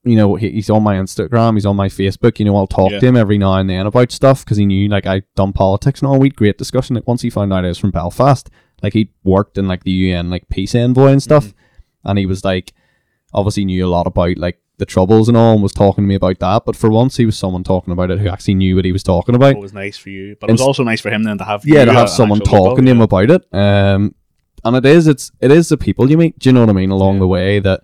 you know, he, he's on my Instagram, he's on my Facebook. You know, I'll talk Yeah. to him every now and then about stuff because he knew like I'd done politics and all. We'd great discussion. Like once he found out I was from Belfast, like he worked in like the UN like peace envoy and stuff, and he was like, obviously knew a lot about like the troubles and all, and was talking to me about that. But for once, he was someone talking about it who actually knew what he was talking about. it was nice for you, but it was also nice for him then to have yeah, to uh, have someone talking to him about it. Um, and it is, it's it is the people you meet. Do you know what I mean? Along Yeah. the way that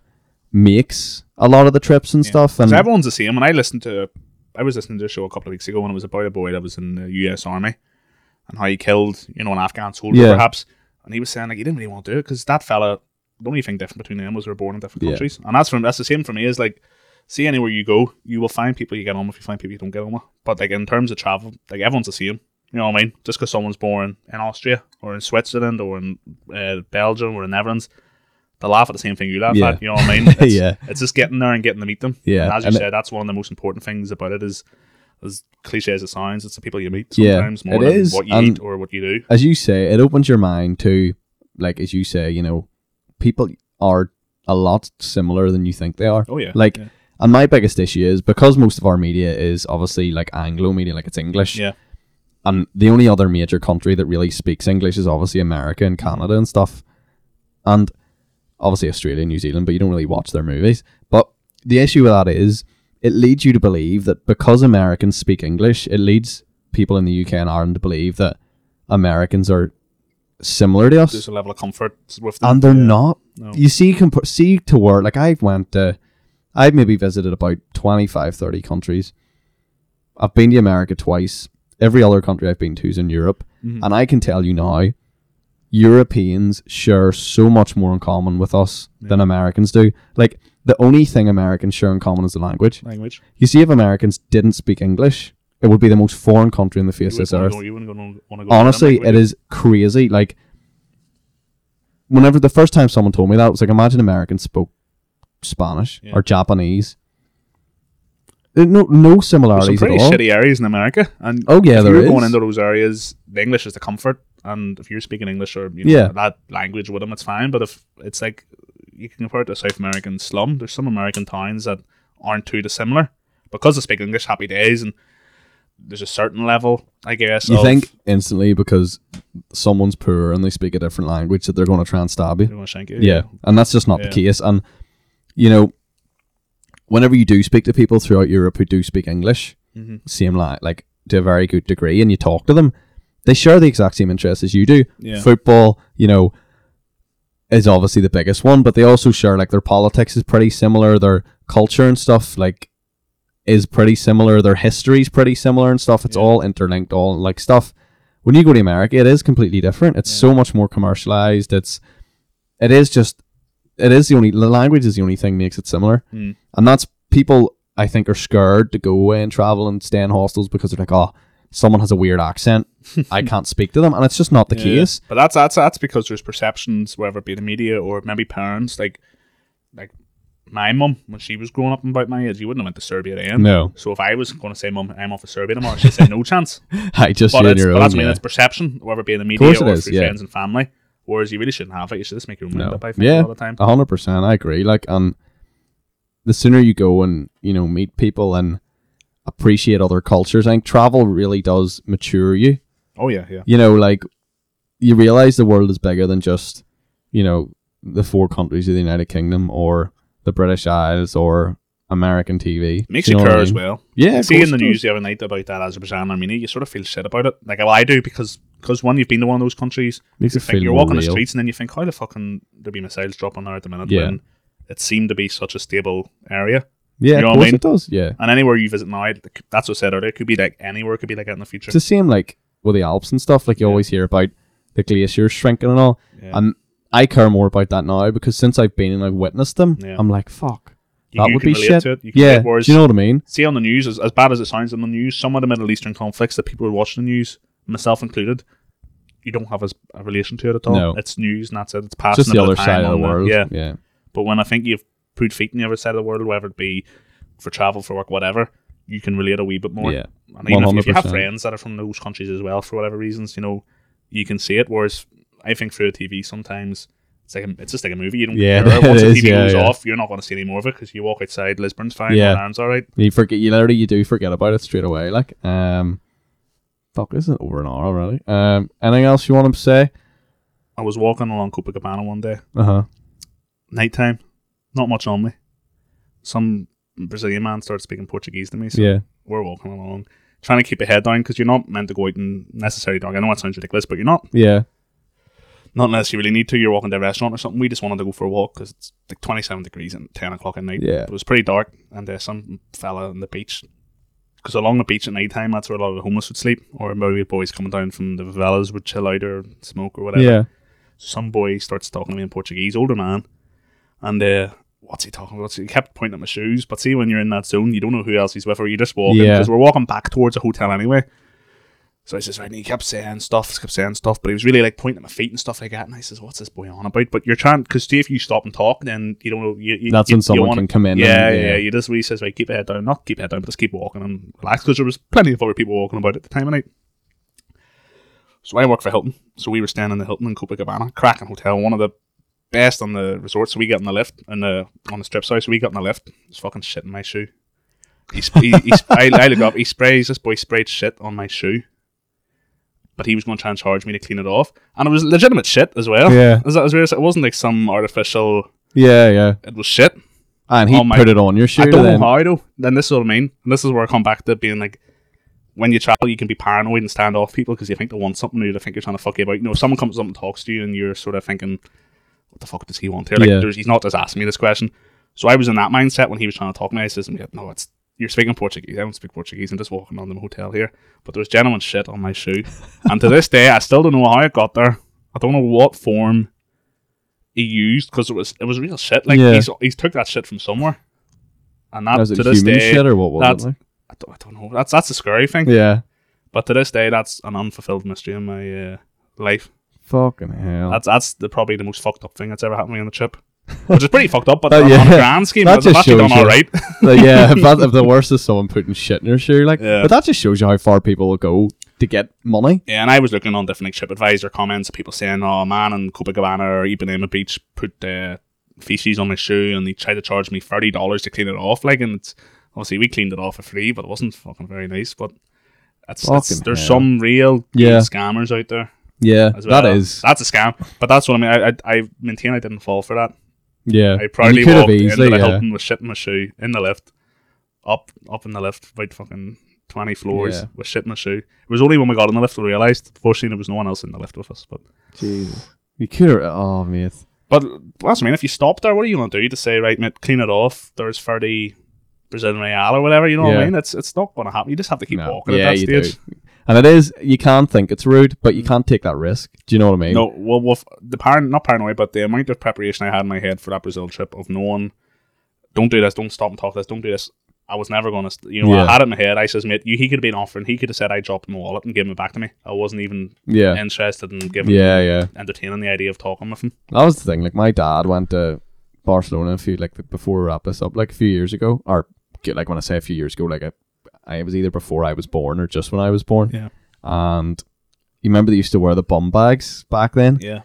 makes a lot of the trips and Yeah. stuff. And everyone's the same. When I listened to, I was listening to a show a couple of weeks ago, when it was about a boy that was in the U.S. Army and how he killed, you know, an Afghan soldier Yeah. perhaps. And he was saying like he didn't really want to do it because that fella, the only thing different between them was they were born in different countries, and that's from that's the same for me. Is like, see anywhere you go, you will find people you get on with, you find people you don't get on with. But like in terms of travel, like everyone's the same. You know what I mean? Just because someone's born in Austria or in Switzerland or in uh, Belgium or in Netherlands, they laugh at the same thing you laugh Yeah. at. You know what I mean? It's, Yeah. It's just getting there and getting to meet them. Yeah, And as you and it- said, that's one of the most important things about it is, as cliche as it sounds, it's the people you meet Yeah, sometimes more it than is, what you and- eat or what you do. as you say, it opens your mind to, like as you say, you know, people are a lot similar than you think they are. Oh yeah. Like, yeah. and my biggest issue is because most of our media is obviously like Anglo media, like it's English. yeah. And the only other major country that really speaks English is obviously America and Canada and stuff, and obviously Australia and New Zealand. But you don't really watch their movies. But the issue with that is it leads you to believe that because Americans speak English, it leads people in the UK and Ireland to believe that Americans are similar to us There's a level of comfort with them. and they're Yeah. not. No. You see, comp- see to where like I've went to, I've maybe visited about 25, 30 countries. I've been to America twice. Every other country I've been to is in Europe, Mhm. and I can tell you now, Europeans share so much more in common with us than Americans do. Like the only thing Americans share in common is the language. language. You see, if Americans didn't speak English, it would be the most foreign country in the face of this earth go- you wouldn't go- wanna go honestly, it is crazy. Like, whenever the first time someone told me that, it was like, imagine Americans spoke Spanish Yeah. or Japanese. Uh, No, no There's some similarities pretty at all. shitty areas in America, and Oh yeah, if there you're is. going into those areas, the English is the comfort, and if you're speaking English or you know, Yeah. that language with them, it's fine. But if it's like you can compare it to a South American slum, there's some American towns that aren't too dissimilar because they speak English. Happy days, and there's a certain level, I guess. you of, think instantly because someone's poor and they speak a different language that they're going to try and stab you. they're gonna shank you? Yeah, and that's just not the Yeah. case. And you know, whenever you do speak to people throughout Europe who do speak English, Mhm. same like like to a very good degree, and you talk to them, they share the exact same interests as you do. Yeah. Football, you know, is obviously the biggest one, but they also share like their politics is pretty similar, their culture and stuff like is pretty similar, their history is pretty similar and stuff. It's Yeah. all interlinked, all like stuff. When you go to America, it is completely different. It's so much more commercialized. It's it is just it is the only the language is the only thing makes it similar, Mm. and that's people I think are scared to go away and travel and stay in hostels because they're like, oh, someone has a weird accent, I can't speak to them, and it's just not the Yeah. case. But that's that's that's because there's perceptions, whether it be the media or maybe parents, like like my mum when she was growing up and about my age, you wouldn't have went to Serbia then. No, So if I was going to say, "Mum, I'm off to Serbia tomorrow," she'd say, "No chance." I just But, it's, your but own. that's I mean, yeah. it's perception, whether it be in the media or is, through yeah. friends and family. Whereas you really shouldn't have it. You should just make your own mind No. up. I think Yeah. a lot of the time. A hundred percent, I agree. Like, and the sooner you go and you know meet people and appreciate other cultures, I think travel really does mature you. Oh yeah, yeah. You know, like you realize the world is bigger than just you know the four countries of the United Kingdom or the British Isles or American TV. Makes you know care I as well. Yeah, of See in the news the other night about that Azerbaijan Armenia, you sort of feel shit about it. Like well, I do because because one, you've been to one of those countries, Makes you it think feel you're walking the streets and then you think, how the fucking there be missiles dropping there at the minute Yeah. when it seemed to be such a stable area. Yeah, You know of course I mean? it does. Yeah, And anywhere you visit now, that's what I said earlier. It could be like anywhere. It could be like that in the future. it's the same like with the Alps and stuff. Like you Yeah. always hear about the glaciers shrinking and all. Yeah. And I care more about that now because since I've been and I've witnessed them, Yeah. I'm like, fuck, You- that you would can be shit. to it. You can Yeah, do you know what I mean? See on the news, as, as bad as it sounds on the news, some of the Middle Eastern conflicts that people are watching the news, myself included, you don't have as a relation to it at all. No. It's news and that's it. It's passing just the other side of the world. Yeah. yeah, But when I think you've put feet in the other side of the world, whether it be for travel, for work, whatever, you can relate a wee bit more. yeah. And even if, if you have friends that are from those countries as well, for whatever reasons, you know, you can see it. Whereas I think through the TV sometimes it's like a, it's just like a movie. You don't Yeah, care. Once the TV yeah, goes yeah. off, you're not going to see any more of it because you walk outside, Lisbon's fine, Yeah. yeah. all right. You forget. You literally you do forget about it straight away. Like, um, fuck, this is over an hour already. Um, anything else you want to say? I was walking along Copacabana one day, Uh huh. nighttime, not much on me. Some Brazilian man started speaking Portuguese to me. So Yeah. we're walking along, trying to keep your head down because you're not meant to go out and necessarily dog. I know it sounds ridiculous, but you're not. Yeah. Not unless you really need to. You're walking to a restaurant or something. We just wanted to go for a walk because it's like 27 degrees and 10 o'clock at night. Yeah. It was pretty dark, and there's some fella on the beach. Because along the beach at night time, that's where a lot of the homeless would sleep, or maybe boys coming down from the favelas would chill out or smoke or whatever. Yeah. Some boy starts talking to me in Portuguese, older man, and uh, what's he talking about? He kept pointing at my shoes, but see, when you're in that zone, you don't know who else he's with, or you're just walking Yeah. because we're walking back towards a hotel anyway. So I says, right, and he kept saying stuff, kept saying stuff, but he was really like pointing at my feet and stuff like that. And I says, what's this boy on about? But you're trying, because see, if you stop and talk, then you don't know. You, you, That's you, when someone wanna- can come in. Yeah, and, yeah, You just he says, right, keep your head down, not keep your head down, but just keep walking and relax, because there was plenty of other people walking about at the time of night. So I work for Hilton, so we were staying in the Hilton in Copacabana, cracking hotel, one of the best on the resort. So we got in the lift and the on the strip side. So we got in the lift. There's fucking shit in my shoe. He, sp- he, he sp- I, I look up. He sprays this boy sprayed shit on my shoe. But he was going to try and charge me to clean it off, and it was legitimate shit as well. Yeah. Is that- is weird? it wasn't like some artificial. Yeah, yeah. It was shit. And he Oh my- put it on your shoe. I don't then. know how though. Then this is what I mean. And this is where I come back to being like, when you travel, you can be paranoid and stand off people because you think they want something new. They think you're trying to fuck you about. You know, if someone comes up and talks to you, and you're sort of thinking, "What the fuck does he want here?" Like, Yeah. there's, he's not just asking me this question. So I was in that mindset when he was trying to talk to me. I says, "Yeah, "No, it's you're speaking Portuguese. I don't speak Portuguese. I'm just walking on the hotel here." But there's genuine shit on my shoe, and to this day, I still don't know how it got there. I don't know what form he used because it was it was real shit. Like Yeah. he's he's took that shit from somewhere, and that Was to this day, shit or what was that's- it? Like? I don't, I don't know. That's that's a scary thing. Yeah. But to this day, that's an unfulfilled mystery in my uh, life. Fucking hell. That's that's the, probably the most fucked up thing that's ever happened to me on the trip. Which is pretty fucked up, but Uh, on, yeah. on a grand scheme, That just actually done shows all right. Yeah, if, that, if the worst is someone putting shit in your shoe, like, Yeah. but that just shows you how far people will go to get money. yeah, and I was looking on different like TripAdvisor comments, people saying, "Oh, man in Copacabana or Ipanema Beach put uh, feces on my shoe, and he tried to charge me thirty dollars to clean it off." Like, and it's obviously we cleaned it off for free, but it wasn't fucking very nice. But it's, it's there's hell. some real Yeah. scammers out there. Yeah, well. that is. that's a scam. But that's what I mean. I I, I maintain I didn't fall for that. Yeah, I And proudly could have walked easily. into the Yeah, with shit in my shoe in the lift, up up in the lift, about fucking twenty floors Yeah. with shit in my shoe. It was only when we got in the lift we realised. Fortunately, there was no one else in the lift with us. But Jesus. You could have. Oh, mate. but that's I mean. If you stop there, what are you going to do? You to say right, mate, clean it off. There's thirty Brazilian real or whatever. You know what I mean? It's it's not going to happen. You just have to keep No. walking Yeah, at that you do. And it is. You can think it's rude, but you mm. can't take that risk. Do you know what I mean? No, well, well the par- not paranoid, but the amount of preparation I had in my head for that Brazil trip of knowing, don't do this, don't stop and talk this, don't do this. I was never going to, you know, Yeah. I had it in my head. I says, mate, you, he could have been offering, he could have said I dropped in the wallet and given it back to me. I wasn't even Yeah. interested in giving, Yeah, yeah. entertaining the idea of talking with him. That was the thing. Like my dad went to Barcelona a few like before we wrap this up, like a few years ago, or like when I say a few years ago, like I, I was either before I was born or just when I was born. Yeah. And you remember they used to wear the bum bags back then? Yeah.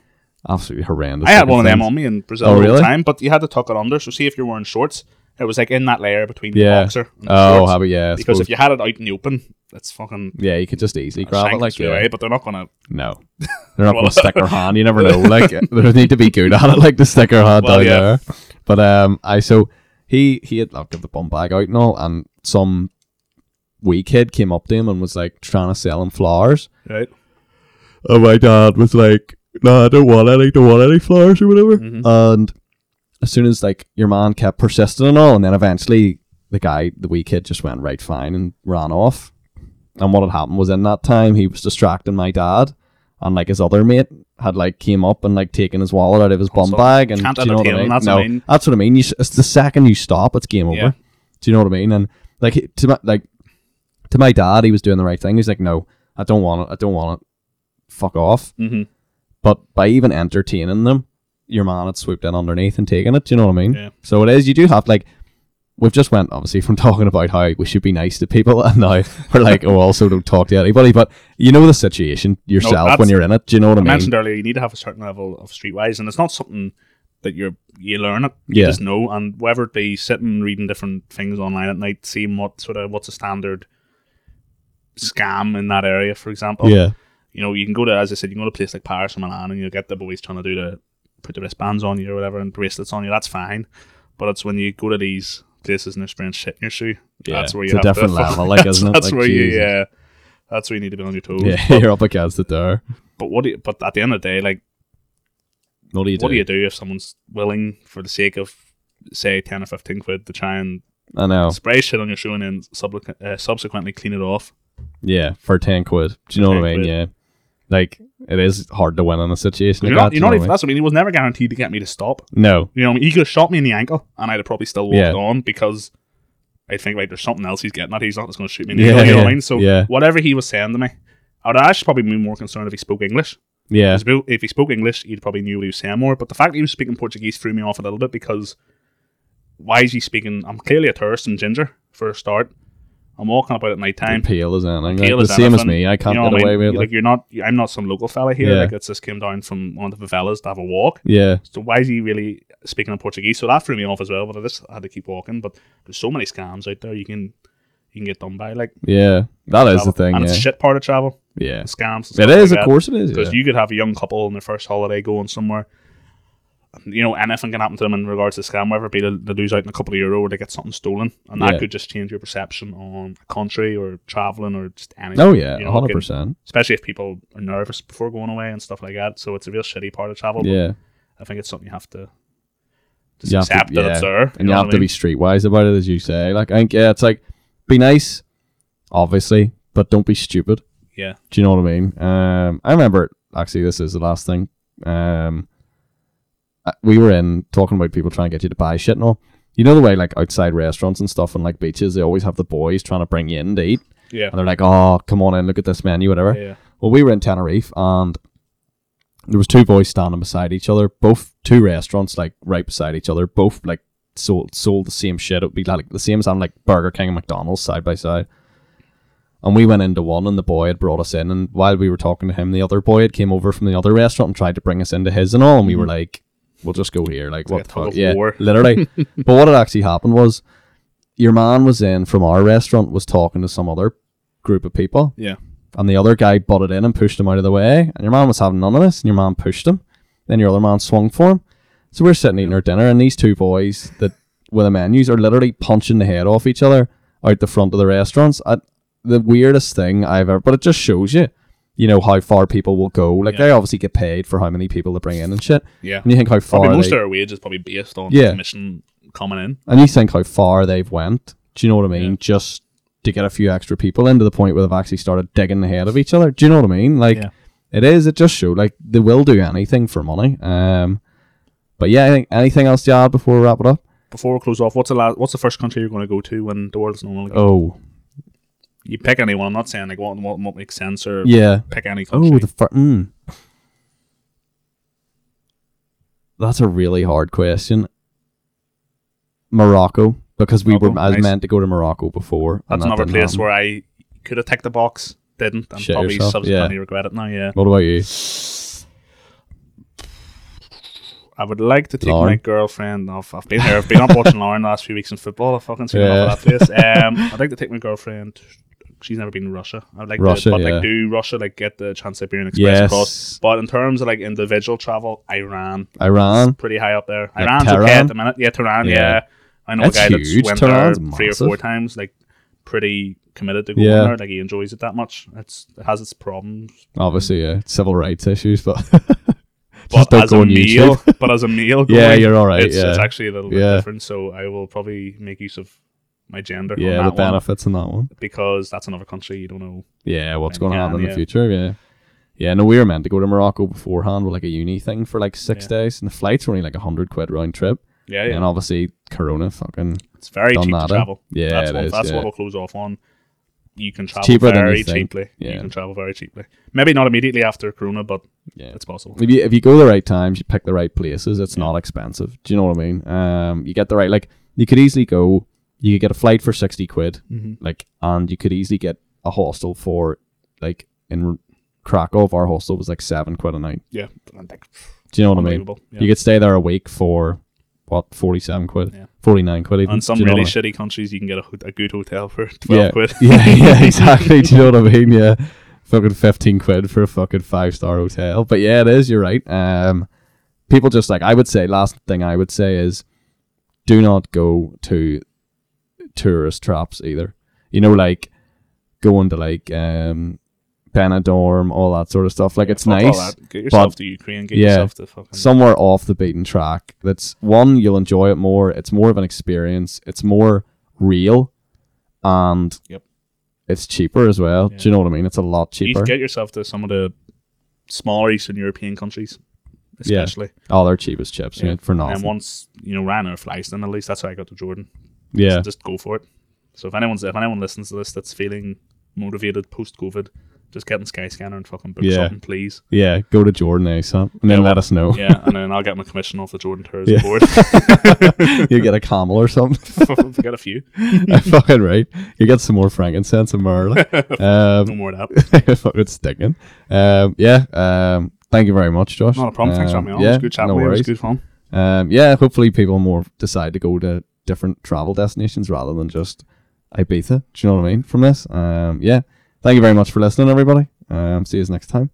Absolutely horrendous. I had one of them on me in Brazil Oh, all the time, but you had to tuck it under. So see if you're wearing shorts, it was like in that layer between the Yeah. boxer and the Oh, shorts. about yeah? I because suppose. if you had it out in the open, it's fucking yeah, you could just easily grab it like yeah. away, but they're not going to No, they're not to stick their hand. You never know. Like they need to be good at it, like to stick their hand Well, down yeah. there. But um, I so he he had like give the bum bag out and all, and some wee kid came up to him and was like trying to sell him flowers. right. And my dad was like, "No, I don't want any. Don't want any flowers or whatever." Mhm. And as soon as like your man kept persisting and all, and then eventually the guy, the wee kid, just went right fine and ran off. And what had happened was in that time he was distracting my dad, and like his other mate had like came up and like taken his wallet out of his bum So, bag and do you know what I mean? that's no, what I mean. that's what I mean. You, it's the second you stop, it's game over. Yeah. Do you know what I mean? And like to my like to my dad, he was doing the right thing. He's like, no, I don't want it. I don't want it. Fuck off. Mm-hmm. But by even entertaining them, your man had swooped in underneath and taken it. Do you know what I mean? Yeah. So it is. You do have like. We've just went obviously from talking about how we should be nice to people, and now we're like, oh, also don't talk to anybody. But you know the situation yourself when you're in it. Do you know what I I mean? mentioned earlier, you need to have a certain level of streetwise, and it's not something that you're you learn it. You Yeah. just know, and whether it be sitting reading different things online at night, seeing what sort of what's a standard scam in that area, for example. yeah, You know, you can go to, as I said, you can go to a place like Paris or Milan, and you'll get the boys trying to do the put the wristbands on you or whatever and bracelets on you. That's fine, but it's when you go to these places and they're shit in your shoe. yeah. That's where you it's a different to, level, like isn't it? That's Like, where you, yeah. That's where you need to be on your toes. yeah, But, you're up against it there. but what do you, but at the end of the day, like What do you what do? do you do if someone's willing for the sake of say 10 or 15 quid to try and I know. spray shit on your shoe and then subsequent, uh, subsequently clean it off Yeah, for ten quid. Do you know what I mean? quid. Yeah, like it is hard to win in a situation like you're that. not, do you're you not know even, what that's what I mean he was never guaranteed to get me to stop No. you know what I mean? he could have shot me in the ankle and I'd have probably still walked Yeah. on because I think like there's something else he's getting at he's not just going to shoot me in the Yeah, ankle you know what I mean so yeah. whatever he was saying to me I would actually probably be more concerned if he spoke English Yeah, If he spoke- if he spoke English he'd probably knew what he was saying more but the fact that he was speaking Portuguese threw me off a little bit because why is he speaking I'm clearly a tourist and ginger for a start I'm walking about at night time pale as anything. Pale Like, the same as me. I can't You know get what I away mean? with it. Like you're not. I'm not some local fella here. Yeah. Like it's just came down from one of the favelas to have a walk. yeah, So why is he really speaking in Portuguese? So that threw me off as well. But I just had to keep walking. But there's so many scams out there. You can you can get done by. Like Yeah, that is the thing. and Yeah, it's shit part of travel. yeah. Scams. It is, like of that. course, it is. because Yeah. you could have a young couple on their first holiday going somewhere. You know, anything can happen to them in regards to scam, whether it be they, they lose out in a couple of euro or they get something stolen, and that Yeah. could just change your perception on a country or traveling or just anything. Oh yeah, you know, hundred getting- percent. Especially if people are nervous before going away and stuff like that. So it's a real shitty part of travel. but Yeah, I think it's something you have to just You have to- accept that it's yeah. there. and you know have what to be mean? streetwise about it, as you say. Like I think, yeah, it's like be nice, obviously, but don't be stupid. Yeah. Do you know what I mean? Um, I remember actually. This is the last thing. Um, Uh, we were in talking about people trying to get you to buy shit and all. You know the way like outside restaurants and stuff and like beaches, they always have the boys trying to bring you in to eat, Yeah. and they're like, "Oh, come on in, look at this menu, whatever." Yeah. Well, we were in Tenerife and there was two boys standing beside each other, both two restaurants like right beside each other, both like sold sold the same shit. It would be like the same as on like Burger King and McDonald's side by side. And we went into one and the boy had brought us in and while we were talking to him, the other boy had came over from the other restaurant and tried to bring us into his and all and we were mm. like, We'll just go here. Like what like the fuck? Yeah. war. Literally. but what had actually happened was your man was in from our restaurant was talking to some other group of people Yeah. and the other guy butted in and pushed him out of the way. And your man was having none of this, and your man pushed him. Then your other man swung for him. So we're sitting eating our dinner, and these two boys that with the menus are literally punching the head off each other out the front of the restaurants. I, the weirdest thing I've ever, but it just shows you, you know, how far people will go. Like Yeah. they obviously get paid for how many people they bring in and shit. Yeah. And you think how far Probably most they, of their wage is probably based on Yeah. commission coming in. and you think how far they've went. Do you know what I mean? Yeah. Just to get a few extra people in to the point where they've actually started digging the head of each other. Do you know what I mean? Like Yeah. it is. It just showed like they will do anything for money. Um, but yeah, I think anything else to add before we wrap it up? Before we close off, what's the last, what's the first country you're going to go to when the world's normal again? Oh You pick anyone. I'm not saying like what what, what makes sense or yeah. pick any country. Oh, the fir- mm. That's a really hard question. Morocco, because we were Morocco, I was nice. meant to go to Morocco before. That's that another place happen. where I could have ticked the box, didn't, and Shit probably yourself, subsequently regret it now. Yeah, What about you? I would like to take Lauren? my girlfriend off. I've been here. I've been up watching Lauren the last few weeks in football. I've fucking seen Yeah. enough of that place. Um, I'd like to take my girlfriend. She's never been to Russia. I'd like Russia, to, but yeah. like do Russia, like get the Trans-Siberian Express across. Yes, But in terms of like individual travel, Iran, Iran. pretty high up there. Like Iran's okay Tehran? at the minute. Yeah, Tehran. Yeah. Yeah, I know That's a guy that's went Tehran's there three or four times. Like pretty committed to going Yeah. there. Like he enjoys it that much. It's it has its problems. Obviously, yeah, civil rights issues, but But as a meal, but as a meal, Yeah, you're all right, It's, it's actually a little bit Yeah. different. So I will probably make use of my gender. yeah, the one benefits in that one. because that's another country you don't know. Yeah, what's going to happen in the future? Yeah, yeah. No, we were meant to go to Morocco beforehand with like a uni thing for like six Yeah. days, and the flights were only like a hundred quid round trip. Yeah, yeah. And obviously, Corona fucking it's very cheap that, to eh? travel. Yeah, that's, it what, is, that's yeah. what we'll close off on. You can travel cheaper very cheaply. Yeah. You can travel very cheaply. Maybe not immediately after Corona, but yeah. it's possible. If you if you go the right times, you pick the right places. It's not expensive. Do you know what I mean? Um, you get the right like you could easily go. You could get a flight for sixty quid, Mm-hmm. like, and you could easily get a hostel for like in Krakow. Our hostel was like seven quid a night. Yeah, Do you know what I mean? Yeah. You could stay there a week for what forty seven quid, Yeah. forty nine quid. Even. and some Do you know really shitty countries, you can get a, a good hotel for twelve yeah, quid. yeah, yeah, exactly. Do you know what I mean? Yeah, fucking fifteen quid for a fucking five star hotel. But yeah, it is. You're right. Um, people just like I would say. Last thing I would say is, do not go to tourist traps either. You know, like going to like um Benidorm, all that sort of stuff. Like it's Fuck all nice. Get yourself but- to Ukraine. Get yeah, yourself to fucking. somewhere off the beaten track. That's one, you'll enjoy it more. It's more of an experience. It's more real, and Yep. it's cheaper as well. Yeah. Do you know what I mean? It's a lot you cheaper. get yourself to some of the smaller Eastern European countries, Yeah. especially. oh, they're cheap as chips Yeah. yeah. for And once you know ran Ryanair flies, then at least that's how I got to Jordan. Yeah, So just go for it. So if anyone's if anyone listens to this that's feeling motivated post COVID, just get in Skyscanner and fucking book Yeah. something, please. yeah. Go to Jordan ASAP and then Yeah, let us know. Yeah, and then I'll get my commission off the Jordan Tours Yeah. board. you get a camel or something. get a few. fucking right. You get some more frankincense and myrrh. like. No um, more of that. fucking sticking. Um, yeah. Um, thank you very much, Josh. Not a problem. Thanks for Um, having me on. Yeah, it was good chatting no with you. It was good fun. Um, yeah, hopefully people more decide to go to different travel destinations rather than just Ibiza. Do you know what I mean? From this, um, yeah. Thank you very much for listening, everybody. Um, see you next time.